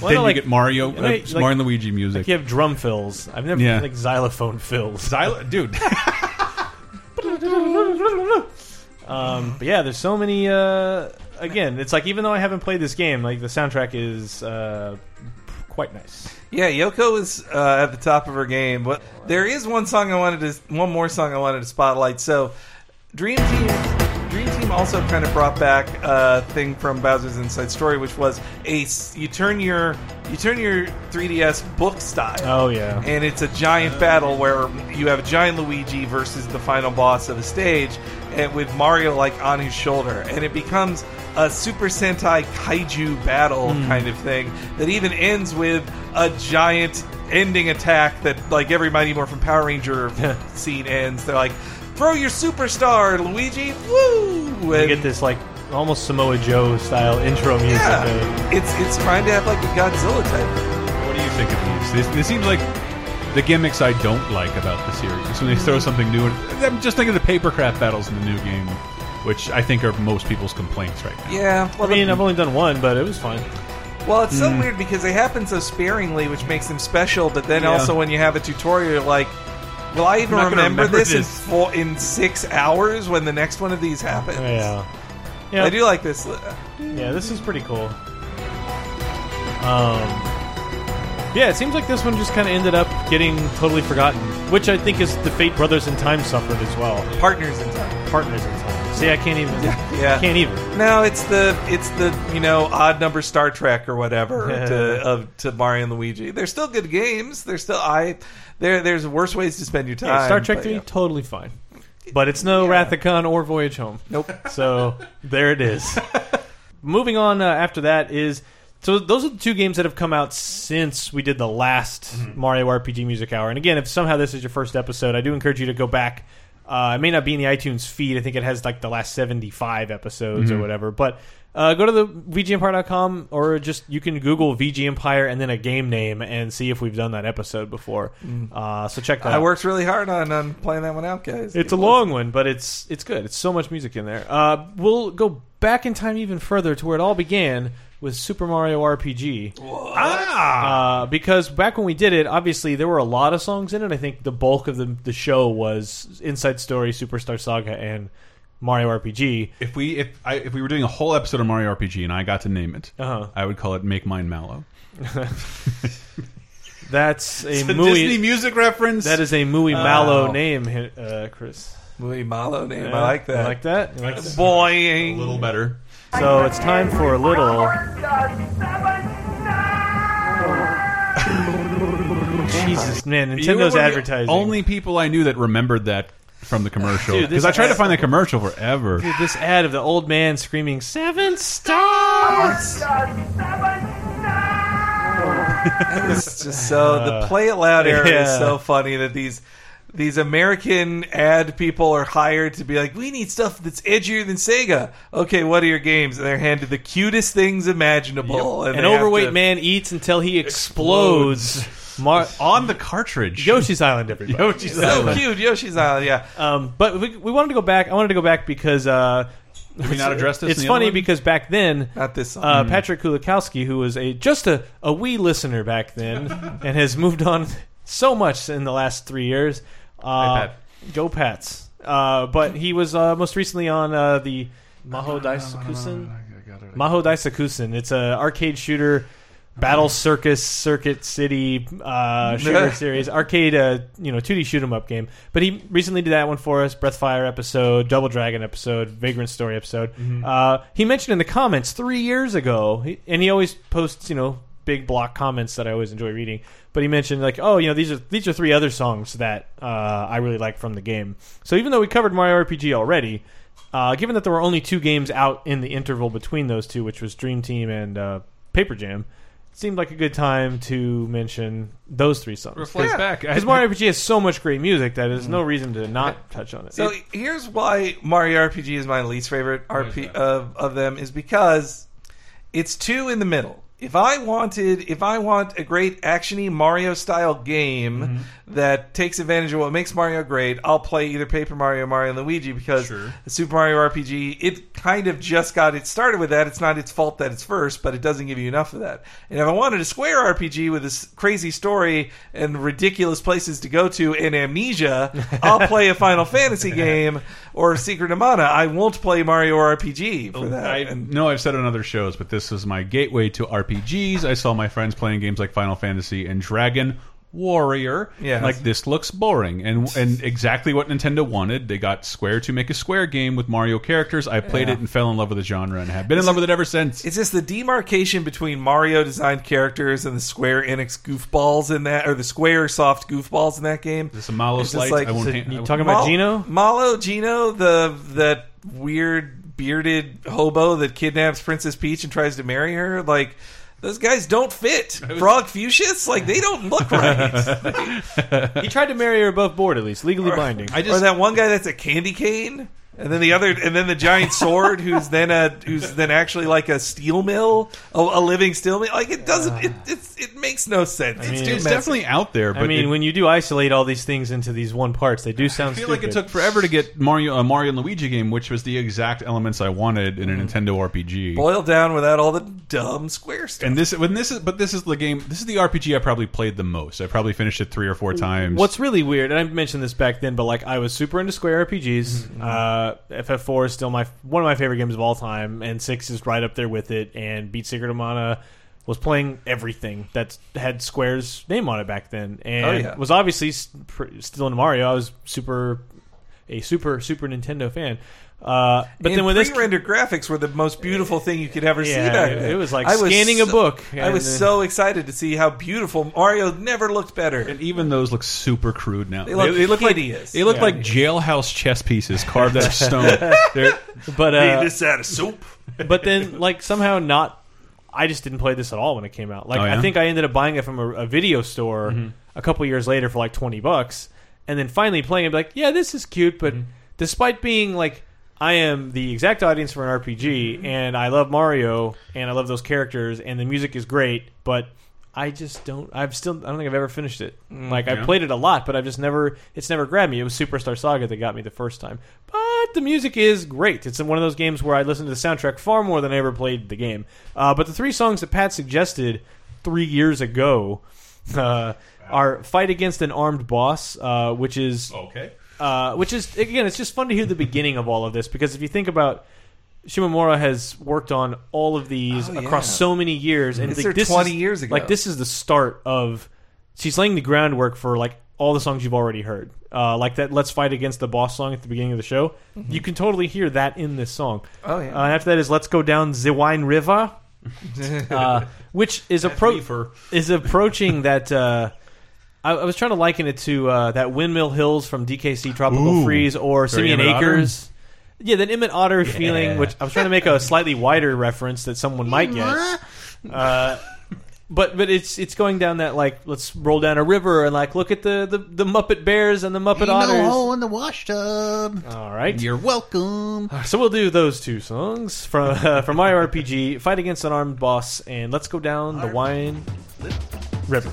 Then you like- get Mario, no, uh, like- Mario and Luigi music. like you have drum fills. I've never Yeah. like xylophone fills. Xylo- dude. Um, but yeah, there's so many. Uh, again, it's like even though I haven't played this game, like the soundtrack is uh, quite nice. Yeah, Yoko is uh, at the top of her game, but there is one song I wanted to, one more song I wanted to spotlight. So, Dream Team, Dream Team also kind of brought back a thing from Bowser's Inside Story, which was a you turn your you turn your 3DS book style. Oh yeah. and it's a giant battle where you have a giant Luigi versus the final boss of the stage, and with Mario like on his shoulder, and it becomes a Super Sentai kaiju battle hmm. kind of thing that even ends with a giant ending attack that like every Mighty Morphin Power Ranger scene ends. They're like, "Throw your superstar, Luigi!" Woo! You get this like almost Samoa Joe style intro music. uh, yeah, it's it's trying to have like a Godzilla type. What do you think of these? This, this seems like the gimmicks I don't like about the series. When they throw something new, I'm just thinking of the paper craft battles in the new game, which I think are most people's complaints right now. Yeah, I well, mean, I've only done one, but it was fun. Well, it's so weird because they happen so sparingly, which makes them special. But then Yeah. also, when you have a tutorial, you're like, "Will I even I'm not gonna remember, remember this, in four, in six hours when the next one of these happens?" Yeah. Yeah. I do like this. Yeah, this is pretty cool. Um, yeah, it seems like this one just kind of ended up getting totally forgotten, which I think is the fate Brothers in Time suffered as well. Partners in time. Partners in Time. See, I can't even. Yeah. Can't even. No, it's the it's the you know odd number Star Trek or whatever to of to Mario and Luigi. They're still good games. They're still I. There there's worse ways to spend your time. Hey, Star Trek but, 3, yeah. totally fine. But it's no of Khan or Voyage Home. Nope. So there it is. Moving on uh, after that is so those are the two games that have come out since we did the last Mario RPG Music Hour. And again, if somehow this is your first episode, I do encourage you to go back. Uh, it may not be in the iTunes feed. I think it has like the last seventy-five episodes or whatever. But uh, go to the VGEmpire.com or just you can Google VG Empire and then a game name and see if we've done that episode before. Uh, so check that. I out. worked really hard on, on playing that one out, guys. It's a long one, but it's it's good. It's so much music in there. Uh, we'll go back in time even further to where it all began with Super Mario RPG. Ah! Uh, because back when we did it, obviously there were a lot of songs in it. I think the bulk of the the show was Inside Story, Superstar Saga, and Mario RPG. If we if I, if we were doing a whole episode of Mario RPG and I got to name it, Uh-huh. I would call it "Make Mine Mallow." That's a It's a Mui. Disney music reference. that is a Mui Mallow Oh. name, uh, Chris. Muy mallow name. I like that. You like that? You like that? Boing. a little better. So it's time for a little. Jesus, man! Nintendo's were the advertising. Only people I knew that remembered that from the commercial Dude, this because I tried to find the commercial forever. Dude, this ad of the old man screaming seven stars. It's just so the play it loud era is so funny that these these American ad people are hired to be like, we need stuff that's edgier than Sega. Okay, what are your games? And they're handed the cutest things imaginable. And An overweight to- man eats until he explodes. Mar- On the cartridge, Yoshi's Island, everybody. Yoshi's So Island. cute, Yoshi's Island. Yeah, Um, but we, we wanted to go back. I wanted to go back because uh, Did we not address this? it's in the funny other because back then not this song. uh, Patrick Kulikowski, who was a just a, a wee listener back then, and has moved on so much in the last three years. Uh, Go Pats. Uh, but he was uh, most recently on uh, the Maho Daisakusen. Maho Daisakusen. It's a arcade shooter, battle circus, circuit city uh, shooter series, arcade, uh, you know, 2D shoot 'em up game. But he recently did that one for us, Breathfire episode, Double Dragon episode, Vagrant Story episode. Uh, he mentioned in the comments three years ago, he, and he always posts, you know, big block comments that I always enjoy reading. But he mentioned like, oh, you know, these are these are three other songs that uh, I really like from the game. So even though we covered Mario RPG already, uh, given that there were only two games out in the interval between those two, which was Dream Team and uh, Paper Jam, it seemed like a good time to mention those three songs. Reflect Yeah. back. Because Mario RPG has so much great music that there's no reason to not touch on it. So here's why Mario RPG is my least favorite RP of, of them is because it's two in the middle. If I wanted, if I want a great actiony Mario style game Mm-hmm. that takes advantage of what makes Mario great, I'll play either Paper Mario or Mario and Luigi because Sure. Super Mario RPG it kind of just got it started with that. It's not its fault that it's first, but it doesn't give you enough of that. And if I wanted a Square RPG with this crazy story and ridiculous places to go to and amnesia, I'll play a Final Fantasy game or Secret of Mana. I won't play Mario RPG for that. I And- know I've said it on other shows, but this is my gateway to RPGs. I saw my friends playing games like Final Fantasy and Dragon Warrior. Yes. like this looks boring, and and exactly what Nintendo wanted. They got Square to make a Square game with Mario characters. I played Yeah. it and fell in love with the genre, and have been in love with it ever since. It's just the demarcation between Mario designed characters and the Square Enix goofballs in that, or the Square Soft goofballs in that game. This a Mallow slice. like- I won't. So hand- you I- talking about Geno? Mallow, Geno, the that weird bearded hobo that kidnaps Princess Peach and tries to marry her. Like those guys don't fit. Frogfucius, like they don't look right. he tried to marry her above board, at least legally binding. I or just that one guy that's a candy cane. And then the other, and then the giant sword, who's then a, who's then actually like a steel mill, a, a living steel mill. Like it doesn't, it, it's, it makes no sense. it's mean, too it's definitely out there. But I mean, it- when you do isolate all these things into these one parts, they do sound. I feel like it took forever to get Mario a Mario and Luigi game, which was the exact elements I wanted in a mm-hmm. Nintendo RPG. boiled down without all the dumb square stuff. And this, when this is, but this is the game. This is the RPG I probably played the most. I probably finished it three or four mm. times. What's really weird, and I mentioned this back then, but like I was super into Square RPGs. Mm-hmm. Uh, Uh, FF4 is still my one of my favorite games of all time, and six is right up there with it. And Beat Secret of Mana was playing everything that had Square's name on it back then, and Oh, yeah. was obviously s- pr- still into Mario. I was super a super super Nintendo fan. Uh, but and then when this pre-rendered graphics were the most beautiful thing you could ever see. Back it- then. it was like I scanning a so- book, I was and, uh, so excited to see how beautiful Mario never looked better. and even those look super crude now. They look look like hideous. they look Yeah. like jailhouse chess pieces carved out of stone. But uh, this out of soup. but then like somehow not i just didn't play this at all when it came out like Oh, yeah? I think i ended up buying it from a, a video store a couple years later for like 20 bucks and then finally playing it like yeah this is cute but Mm-hmm. despite being like i am the exact audience for an rpg Mm-hmm. and i love mario and i love those characters and the music is great but I just don't. I've still. I don't think I've ever finished it. like Mm, yeah. played it a lot, but I've just never. It's never grabbed me. It was Superstar Saga that got me the first time. But the music is great. It's one of those games where I listen to the soundtrack far more than I ever played the game. Uh, but the three songs that Pat suggested three years ago uh, are "Fight Against an Armed Boss," uh, which is okay. Uh, which is again, it's just fun to hear the beginning of all of this because if you think about. Shimomura has worked on all of these Oh, yeah. across so many years, and It's like, this 20 is- years ago. Like this is the start of. She's laying the groundwork for like all the songs you've already heard, uh, like that "Let's Fight Against the Boss" song at the beginning of the show. You can totally hear that in this song. Oh, yeah. Uh, after that is "Let's Go Down the Wine River," uh, which is appro- is approaching that. Uh, I, I was trying to liken it to uh, that Windmill Hills from DKC Tropical Ooh. Freeze or Simeon? Acres. Yeah, that Emmett Otter feeling, which I was trying to make a slightly wider reference that someone might get. Uh, but but it's it's going down that like let's roll down a river and like look at the the, the Muppet Bears and the Muppet Ain't no Otters. hole in the wash tub. All right, You're welcome. so we'll do those two songs from uh, from my RPG, Fight Against an Armed Boss, and Let's Go Down the Wine River.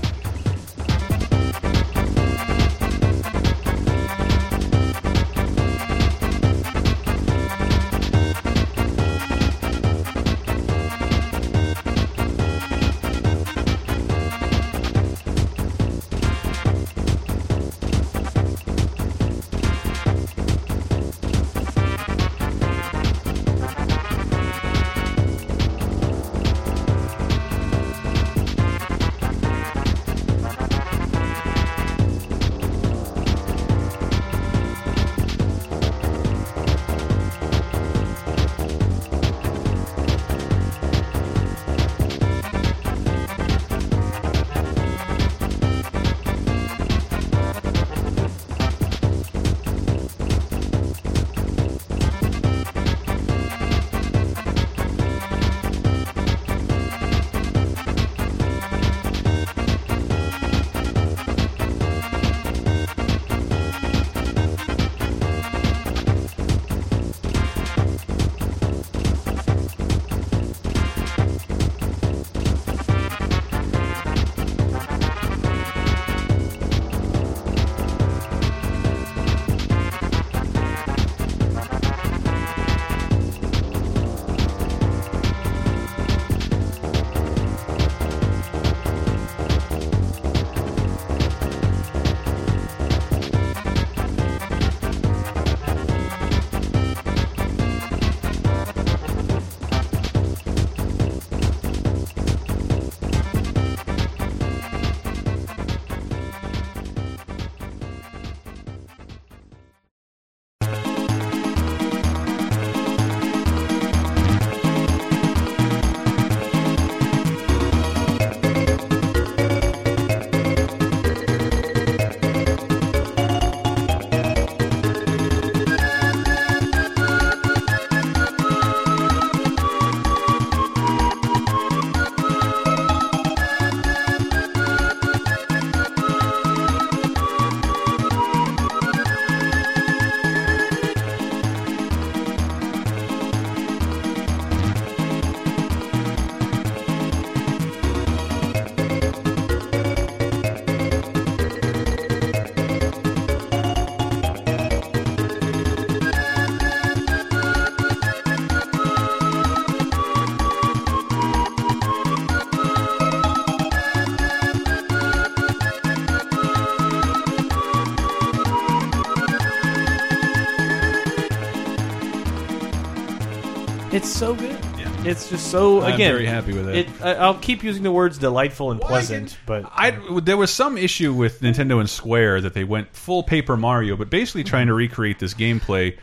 So good. It's just so I'm again very happy with it. I, I'll keep using the words delightful and pleasant, but I there was some issue with Nintendo and Square that they went full Paper Mario, but basically trying to recreate this gameplay.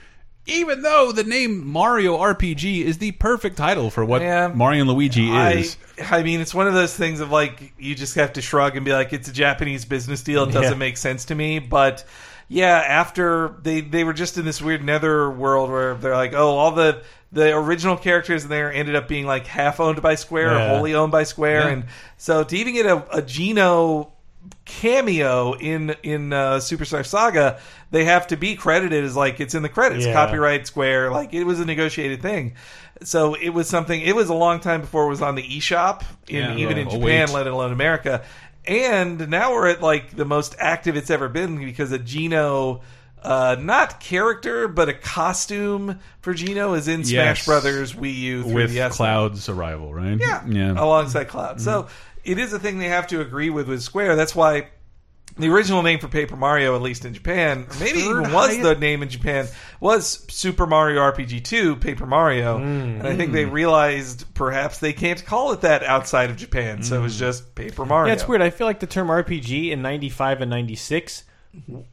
Even though the name Mario RPG is the perfect title for what Yeah. Mario and Luigi I, is, I mean, it's one of those things of like you just have to shrug and be like, it's a Japanese business deal. It doesn't Yeah. make sense to me. But yeah, after they they were just in this weird nether world where they're like, oh, all the the original characters in there ended up being like half owned by Square Yeah. or wholly owned by Square, Yeah. and so to even get a, a Geno cameo in in uh, Superstar Saga, they have to be credited as like it's in the credits, Yeah. copyright Square, like it was a negotiated thing. So it was something. It was a long time before it was on the eShop, in, Yeah. even in Oh, Japan, let alone America. And now we're at like the most active it's ever been because a Geno Uh, not character, but a costume for Geno is in Smash Yes. Brothers Wii U 3DS. with. Cloud's arrival, right? Yeah, yeah. alongside Cloud. So it is a thing they have to agree with with Square. That's why the original name for Paper Mario, at least in Japan, maybe Third even was highest- the name in Japan, was Super Mario RPG 2 Paper Mario. Hmm. And I think they hmm. realized perhaps they can't call it that outside of Japan. So it was hmm. just Paper Mario. yeah, it's weird. I feel like the term RPG in '95 and '96,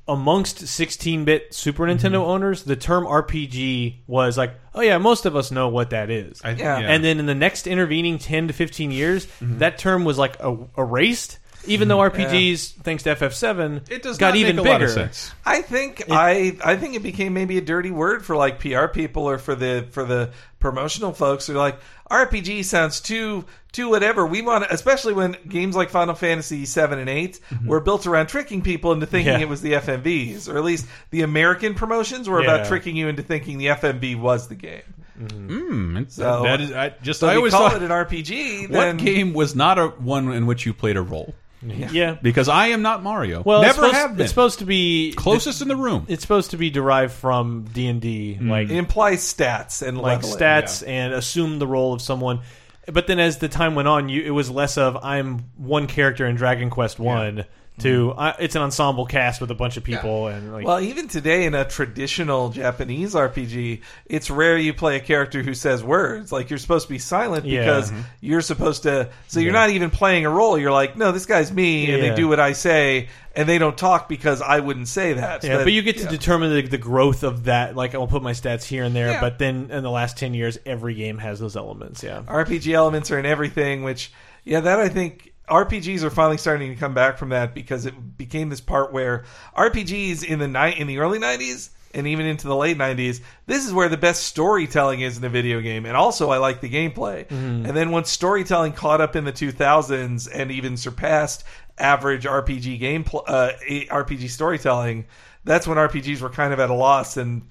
amongst 16-bit Super mm-hmm. Nintendo owners, the term RPG was like, oh yeah, most of us know what that is. I- Yeah. And then in the next intervening 10 to 15 years, mm-hmm. that term was like a, erased. Even though mm, RPGs, thanks to FF7, it does got not even make a bigger. lot of sense. I think I I think it became maybe a dirty word for like PR people or for the for the promotional folks who are like RPG sounds too too whatever. We want to, especially when games like Final Fantasy 7 and 8 mm-hmm. were built around tricking people into thinking Yeah. it was the FMVs or at least the American promotions were Yeah. about tricking you into thinking the FMV was the game. Hmm, it's- So- that is I, just So I if always call thought it an RPG, what then game was not a one in which you played a role Yeah. because I am not Mario. Well, it's never supposed, have been. It's supposed to be Closest in the room. It's supposed to be derived from D and D, mm-hmm. like it implies stats and like leveling. stats and assume the role of someone. But then as the time went on, you it was less of I'm one character in Dragon Quest One to I, it's an ensemble cast with a bunch of people and like Well, even today in a traditional Japanese RPG, it's rare you play a character who says words. Like you're supposed to be silent Yeah. because mm-hmm. you're supposed to. So you're not even playing a role. You're like, no, this guy's me, and Yeah. they do what I say, and they don't talk because I wouldn't say that. Yeah, That- but you get to yeah. determine the, the growth of that. Like, I'll put my stats here and there, Yeah. but then in the last 10 years, every game has those elements. Yeah. RPG elements are in everything, which yeah, that I think RPGs are finally starting to come back from that because it became this part where RPGs in the night in the early '90s and even into the late '90s, this is where the best storytelling is in a video game, and also I like the gameplay. And then once storytelling caught up in the 2000s and even surpassed average RPG game uh, RPG storytelling, that's when RPGs were kind of at a loss and.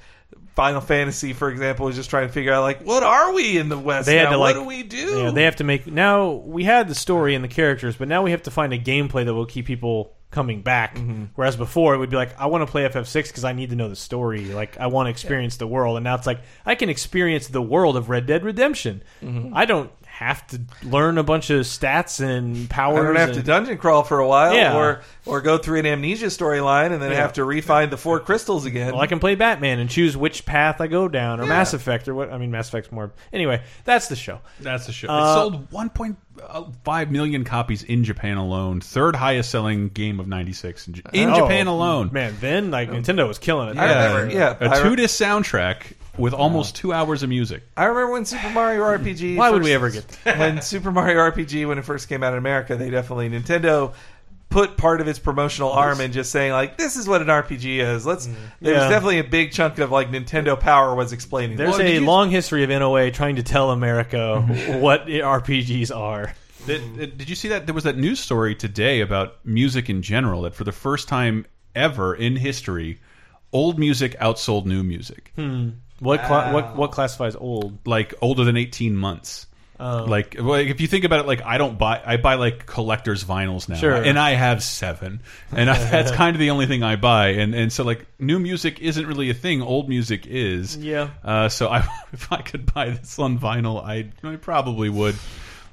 Final Fantasy, for example, is just trying to figure out like what are we in the West? They had now? to, what like- do we do? Yeah, they have to make. Now, we had the story and the characters, but now we have to find a gameplay that will keep people coming back. Mm-hmm. Whereas before, it would be like, I want to play FF6 because I need to know the story. Like, I want to experience the world. And now it's like, I can experience the world of Red Dead Redemption. Mm-hmm. I don't have to learn a bunch of stats and powers. I don't have and- to dungeon crawl for a while, Yeah. or or go through an amnesia storyline and then have to refine the four crystals again. Well, I can play Batman and choose which path I go down, or Mass Effect, or what. I mean, Mass Effect's more. Anyway, that's the show. That's the show. Uh, it sold 1.5 million copies in Japan alone. Third highest selling game of '96 in, J- in Oh, Japan alone. Man, then like Nintendo was killing it. I remember, yeah, a I re- two disc soundtrack with almost two hours of music. I remember when Super Mario RPG. Why would we ever get when Super Mario RPG when it first came out in America? They definitely Nintendo put part of its promotional arm in just saying like this is what an RPG is. Let's. Mm. There's Yeah. definitely a big chunk of like Nintendo Power was explaining. There's this. Well, a you- long history of NOA trying to tell America what RPGs are. Did, uh, did you see that? There was that news story today about music in general that for the first time ever in history, old music outsold new music. Hmm. What cla- what what classifies old? Like older than 18 months. Like, well, if you think about it, like I don't buy, I buy like collectors vinyls now, Sure. and I have seven, and I, that's kind of the only thing I buy, and and so like new music isn't really a thing, old music is, Yeah. Uh, so I, if I could buy this on vinyl, I, I probably would.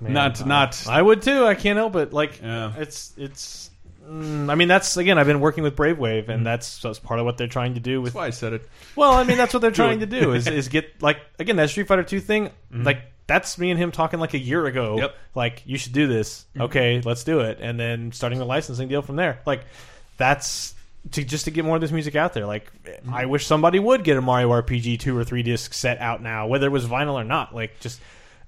not not I would too. I can't help it. Like Yeah. it's it's mm, I mean, that's again. I've been working with Brave Wave, and that's, that's part of what they're trying to do with That's why I said it. Well, I mean, that's what they're trying to do is, is get like again that Street Fighter Two thing. Mm-hmm. Like that's me and him talking like a year ago. Yep. Like you should do this. Mm-hmm. Okay, let's do it, and then starting the licensing deal from there. Like that's to just to get more of this music out there. Like mm-hmm. I wish somebody would get a Mario RPG two or three disc set out now, whether it was vinyl or not. Like just.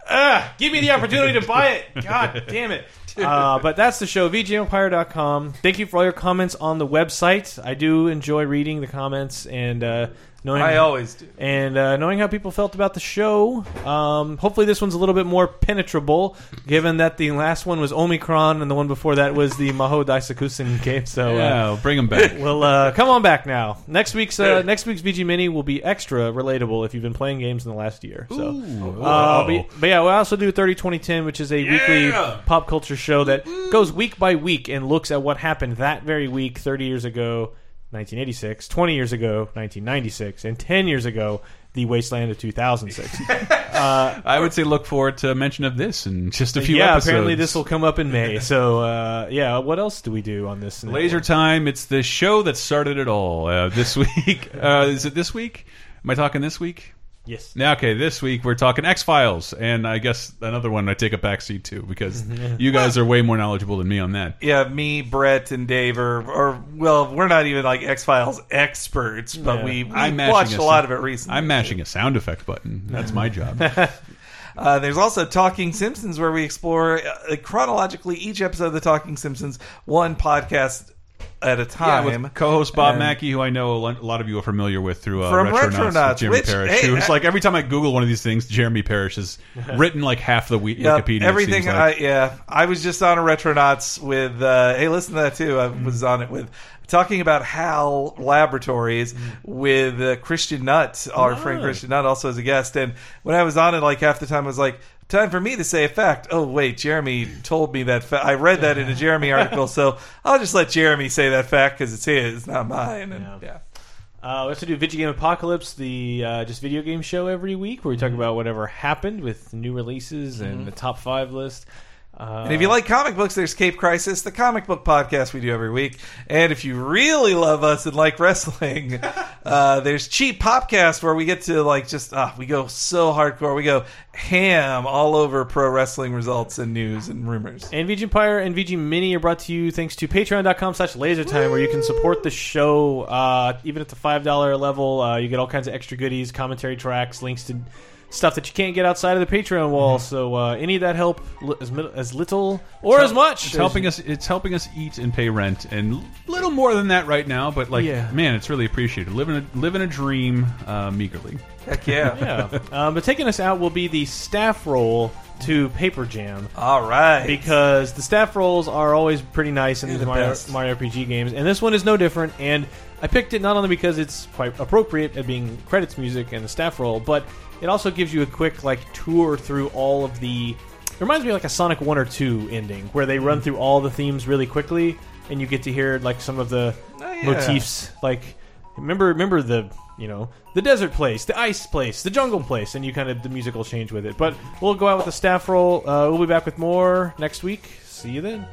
Ah, give me the opportunity to buy it. God damn it. Uh, but that's the show, VGEmpire.com. Thank you for all your comments on the website. I do enjoy reading the comments and uh, knowing I always do. and uh, knowing how people felt about the show. Um, hopefully, this one's a little bit more penetrable, given that the last one was Omicron and the one before that was the Maho Daisakusen game. So, uh, Yeah, bring them back. well, uh, come on back now. Next week's uh, next week's VG Mini will be extra relatable if you've been playing games in the last year. So, uh, but, but yeah, we also do 30 2010, which is a weekly pop culture show that goes week by week and looks at what happened that very week, 30 years ago, 1986, 20 years ago, 1996, and 10 years ago, the Wasteland of 2006. I would say look forward to mention of this in just a few yeah, episodes. apparently this will come up in May. So, uh, yeah, what else do we do on this? Laser Time. It's the show that started it all. Uh, this week, uh, is it this week? Am I talking this week? Yes. Now, okay, this week we're talking X Files, and I guess another one I take a backseat to because you guys are way more knowledgeable than me on that. Yeah, me, Brett, and Dave are, or well, we're not even like X Files experts, but Yeah. we, we I'm mashing watched a a lot s- of it recently. I'm mashing a sound effect button. That's my job. Uh, there's also Talking Simpsons, where we explore uh, chronologically each episode of the Talking Simpsons, one podcast at a Yeah, time. with co-host Bob And- Mackey, who I know a lot of you are familiar with through uh, From Retronauts, Retronauts, with Jeremy which- Parrish. hey, who's like every time I Google one of these things, Jeremy Parrish has written like half the we- Yep, Wikipedia. everything. like. I, yeah, I was just on a Retronauts with. Uh, hey, listen to that too. I was on it with talking about HAL Laboratories with uh, Christian Nutt, our friend Christian Nutt, also as a guest. And when I was on it, like half the time, I was like. Time for me to say a fact. Oh wait, Jeremy told me that. Fa- I read that in a Jeremy article, so I'll just let Jeremy say that fact because it's his, not mine. And, Yeah. yeah. Uh, we also do Video Game Apocalypse, the uh, just video game show every week, where we talk Mm-hmm. about whatever happened with new releases and the top five list. Uh, And if you like comic books, there's Cape Crisis, the comic book podcast we do every week. And if you really love us and like wrestling, uh, there's Cheap Popcast where we get to like just ah, we go so hardcore, we go ham all over pro wrestling results and news and rumors. And VG Empire and VG Mini are brought to you thanks to patreon.com slash lasertime where you can support the show uh, even at the $5 level. Uh, you get all kinds of extra goodies, commentary tracks, links to stuff that you can't get outside of the Patreon wall. So uh, any of that help, li- as, mi- as little or as much. It's helping us. It's helping us eat and pay rent, and little more than that right now. But like, Yeah. man, it's really appreciated. Living a living a dream, uh, meagerly. Heck yeah. Yeah. um, but taking us out will be the staff roll to Paper Jam. All right. because the staff rolls are always pretty nice in They're these the Mario, best. Mario RPG games, and this one is no different. And I picked it not only because it's quite appropriate at being credits music and the staff roll, but it also gives you a quick like tour through all of the. It reminds me of like a Sonic One or Two ending where they Mm. run through all the themes really quickly, and you get to hear like some of the Oh, yeah. motifs. Like remember, remember the you know the desert place, the ice place, the jungle place, and you kind of the musical change with it. But we'll go out with the staff roll. Uh, we'll be back with more next week. See you then.